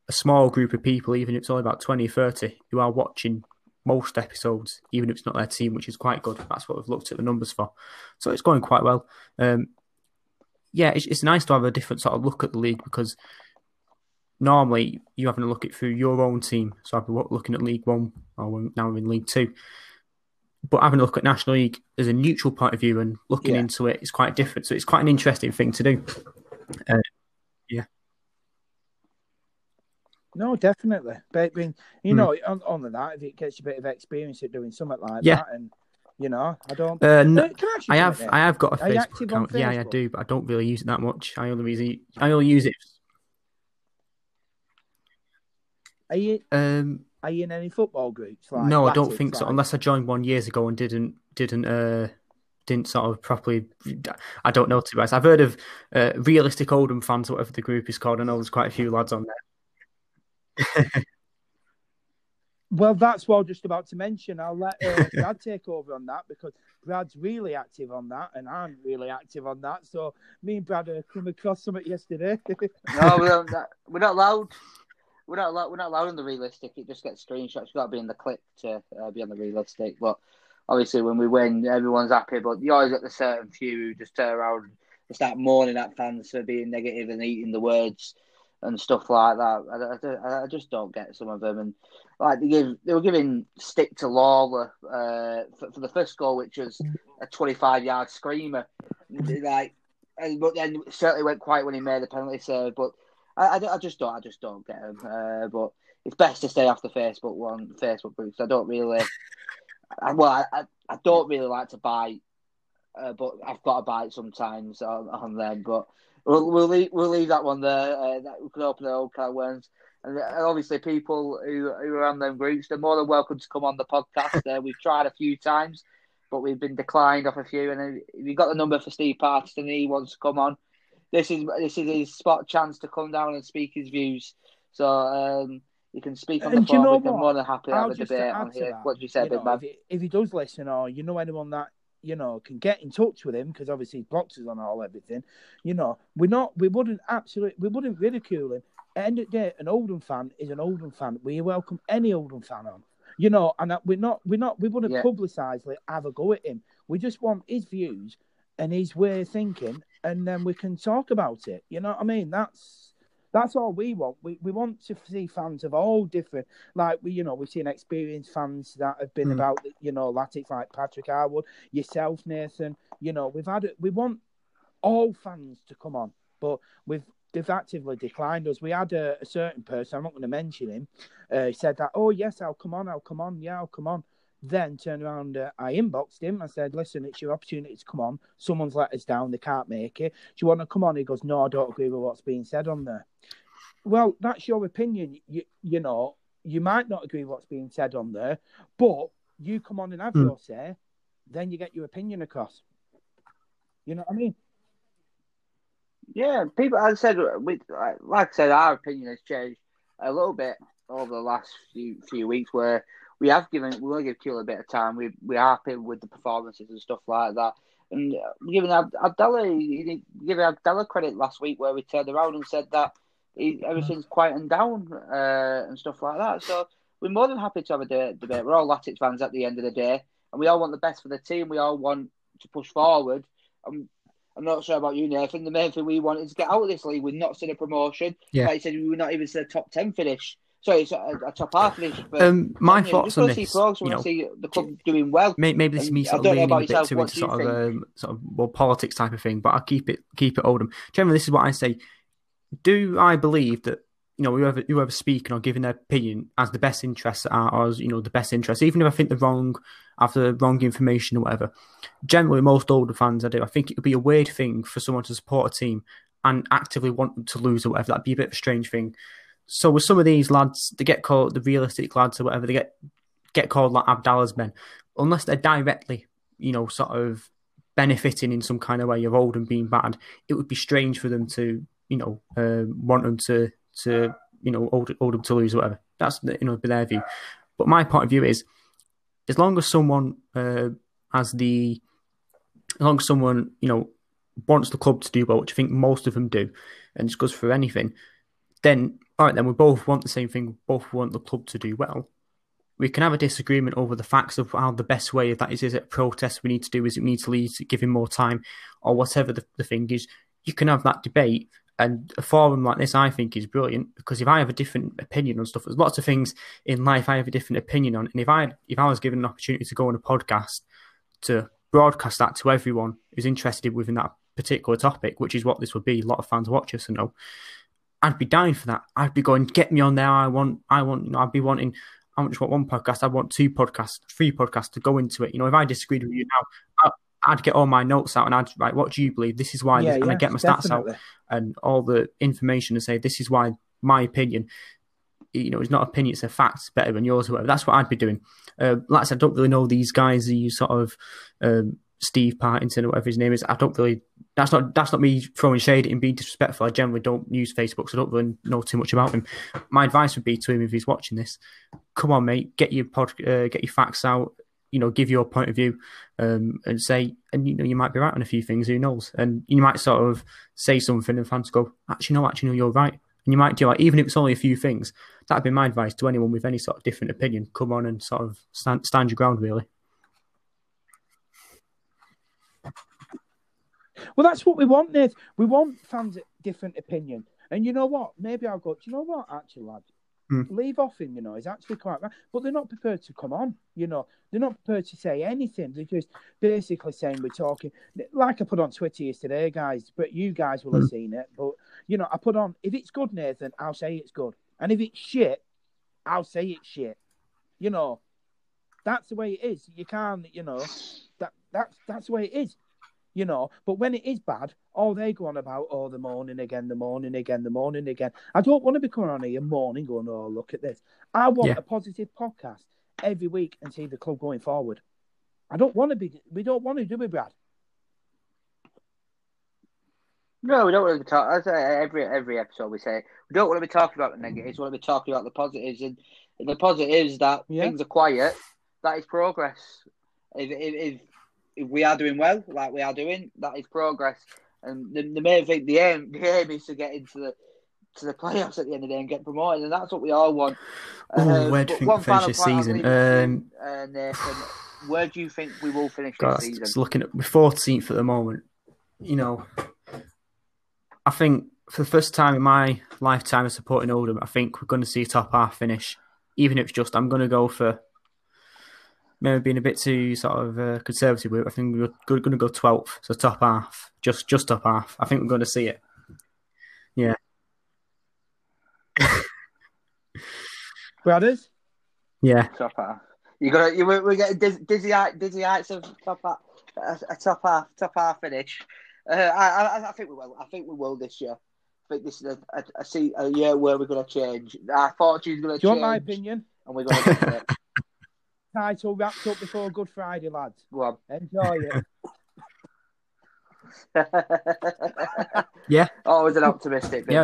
a small group of people, even if it's only about 20 or 30, who are watching most episodes, even if it's not their team, which is quite good. That's what we've looked at the numbers for. So it's going quite well. Um, yeah, it's, it's nice to have a different sort of look at the league because normally you're having a look at through your own team. So I've been looking at League One, or now we're in League Two but having a look at National League as a neutral point of view and looking yeah. into it is quite different. So it's quite an interesting thing to do. Uh, yeah. No, definitely. But I mean, you mm. know, on, on that, if it gets a bit of experience at doing something like yeah. that, and you know, I don't. Uh, no, I, I have, I have got a Facebook account. Facebook? Yeah, I do, but I don't really use it that much. I only use it. I only use it. Are you? Um, are you in any football groups? Like no, I don't think so. Unless I joined one years ago and didn't didn't uh didn't sort of properly. I don't know to be honest. I've heard of uh, realistic Oldham fans, whatever the group is called. I know there's quite a few lads on there. [LAUGHS] well, that's what I was just about to mention. I'll let uh, Brad take over on that because Brad's really active on that, and I'm really active on that. So me and Brad uh, come across something yesterday. no, we're not, we're not allowed we're not allowed, we're not allowed on the realistic. It just gets screenshots. You've got to be in the clip to uh, be on the realistic. But obviously, when we win, everyone's happy. But you always get the certain few who just turn around and start mourning at fans for being negative and eating the words and stuff like that. I, I, I just don't get some of them. And like they give, they were giving stick to Lawlor uh, for, for the first goal, which was a 25 yard screamer. Like, but then certainly went quiet when he made the penalty save. But I, I, I, just don't. I just don't get them. Uh, but it's best to stay off the Facebook one, Facebook groups. I don't really. I, well, I, I don't really like to bite, uh, but I've got to bite sometimes on, on them. But we'll we'll leave, we'll leave that one there. Uh, that we can open the old can of. And obviously, people who, who are on them groups, they're more than welcome to come on the podcast. Uh, we've tried a few times, but we've been declined off a few. And you've got the number for Steve Parton and he wants to come on, this is this is his spot chance to come down and speak his views. So um, you can speak on the phone. You know we more than happy to have a debate on here. That, what do you say, Big Man? If he, if he does listen, or you know anyone that you know can get in touch with him because obviously he blocks us on all everything. You know, we're not. We wouldn't absolutely. We wouldn't ridicule him. At the end of the day, an Oldham fan is an Oldham fan. We welcome any Oldham fan on. You know, and we're not. We're not. We wouldn't yeah. publicise like have a go at him. We just want his views and his way of thinking, and then we can talk about it. You know what I mean? That's that's all we want. We we want to see fans of all different, like we, you know, we've seen experienced fans that have been mm. about, you know, Latics like Patrick Harwood, yourself, Nathan. You know, we've had. We want all fans to come on, but we've they've actively declined us. We had a, a certain person, I'm not going to mention him, uh, said that, oh yes, I'll come on, I'll come on, yeah, I'll come on. Then turned around, uh, I inboxed him. I said, "Listen, it's your opportunity to come on. Someone's let us down; they can't make it. Do you want to come on?" He goes, "No, I don't agree with what's being said on there." Well, that's your opinion. You, you know, you might not agree with what's being said on there, but you come on and have mm. your say, then you get your opinion across. You know what I mean? Yeah, people. As I said, we, like I said, our opinion has changed a little bit over the last few few weeks, where we have given we want to give Kewell a bit of time. We we're happy with the performances and stuff like that. And uh, giving Abdallah, giving Abdallah credit last week, where we turned around and said that he, everything's mm-hmm. quieting down uh, and stuff like that. So we're more than happy to have a debate. We're all Latics fans at the end of the day, and we all want the best for the team. We all want to push forward. I'm, I'm not sure about you, Nathan. The main thing we want is to get out of this league. We're not seeing a promotion. Yeah. Like I said, we are not even seeing a top 10 finish. Sorry, it's a, a top half finish. But, Um, my thoughts on this, progress, you know, see the club doing well. May- Maybe this is me sort of leaning a bit too into sort of, um, sort of well politics type of thing, but I'll keep it keep it Oldham. Generally, this is what I say. Do I believe that you know whoever whoever's speaking or giving their opinion as the best interests are, or as you know the best interests, even if I think the wrong, have the wrong information or whatever. Generally, most older fans I do. I think it would be a weird thing for someone to support a team and actively want them to lose or whatever. That'd be a bit of a strange thing. So with some of these lads, they get called the realistic lads or whatever. They get get called like Abdallah's men, unless they're directly, you know, sort of benefiting in some kind of way of old and being bad. It would be strange for them to, you know, um, want them to to you know Old- Oldham to lose or whatever. That's you know their view. But my point of view is, as long as someone uh, has the, as long as someone you know wants the club to do well, which I think most of them do, and just goes for anything, then all right, then we both want the same thing. Both want the club to do well. We can have a disagreement over the facts of how the best way of that is. Is it a protest we need to do? Is it we need to leave, give him more time, or whatever the, the thing is? You can have that debate, and a forum like this, I think, is brilliant because if I have a different opinion on stuff, there's lots of things in life I have a different opinion on, and if I if I was given an opportunity to go on a podcast to broadcast that to everyone who's interested within that particular topic, which is what this would be, a lot of fans watch us and know. I'd be dying for that. I'd be going, get me on there. I want, I want, you know, I'd be wanting, I don't just want one podcast. I want two podcasts, three podcasts to go into it. You know, if I disagreed with you now, I, I'd get all my notes out and I'd like, what do you believe? This is why, Yeah, this, and I get my stats out and all the information and say, this is why my opinion, you know, it's not opinion, it's a fact, it's better than yours, or whatever. That's what I'd be doing. Uh, like I said, I don't really know these guys, you sort of, um, Steve Partington or whatever his name is. I don't really. That's not that's not me throwing shade him being disrespectful. I generally don't use Facebook, so I don't really know too much about him. My advice would be to him if he's watching this: come on, mate, get your pod, uh, get your facts out. You know, give your point of view, um, and say, and you know, you might be right on a few things. Who knows? And you might sort of say something, and fans go, actually, no, actually, no, you're right. And you might do like, even if it's only a few things. That'd be my advice to anyone with any sort of different opinion. Come on and sort of stand, stand your ground, really. Well, that's what we want, Nate. We want fans different opinion. And you know what? Maybe I'll go, do you know what, actually, lad? Hmm. Leave off him, you know, he's actually quite right. But they're not prepared to come on, you know. They're not prepared to say anything. They're just basically saying we're talking. Like I put on Twitter yesterday, guys, but you guys will have Hmm. seen it. But, you know, I put on, if it's good, Nathan, I'll say it's good. And if it's shit, I'll say it's shit. You know, that's the way it is. You can't, you know, that that's that's the way it is you know. But when it is bad, oh, they go on about, oh, the morning again, the morning again, the morning again. I don't want to be coming on here morning going, oh, look at this. I want Yeah. a positive podcast every week and see the club going forward. I don't want to be. We don't want to do it, Brad. No, we don't want to be talking. Every every episode we say, we don't want to be talking about the negatives. We want to be talking about the positives, and, and the positives that Yeah. things are quiet. That is progress. If, if if if we are doing well, like we are doing, that is progress. And the, the main thing, the aim, the aim is to get into the to the playoffs at the end of the day and get promoted, and that's what we all want. Oh, Uh, where do you think we finish this season? Um, you, uh, Nathan, where do you think we will finish God, this season? just looking at we're 14th at the moment. You know, I think for the first time in my lifetime of supporting Oldham, I think we're going to see a top half finish. Even if it's just, I'm going to go for maybe being a bit too sort of uh, conservative with it. I think we're going to go 12th, so top half, just just top half. I think we're going to see it. Yeah, [LAUGHS] Brothers, yeah. top half. You got you. We're, we're getting dizzy, dizzy, height- dizzy heights of top half, a, a top half, top half finish. Uh, I, I, I think we will. I think we will this year. I think this is a, a, a, a year where we're going to change. Our fortune's going to do you change, want my opinion? and we're going to get it. [LAUGHS] Title wrapped up before Good Friday, lads. Go on. Enjoy it. Yes. [LAUGHS] Yeah. Always an optimistic. Yeah,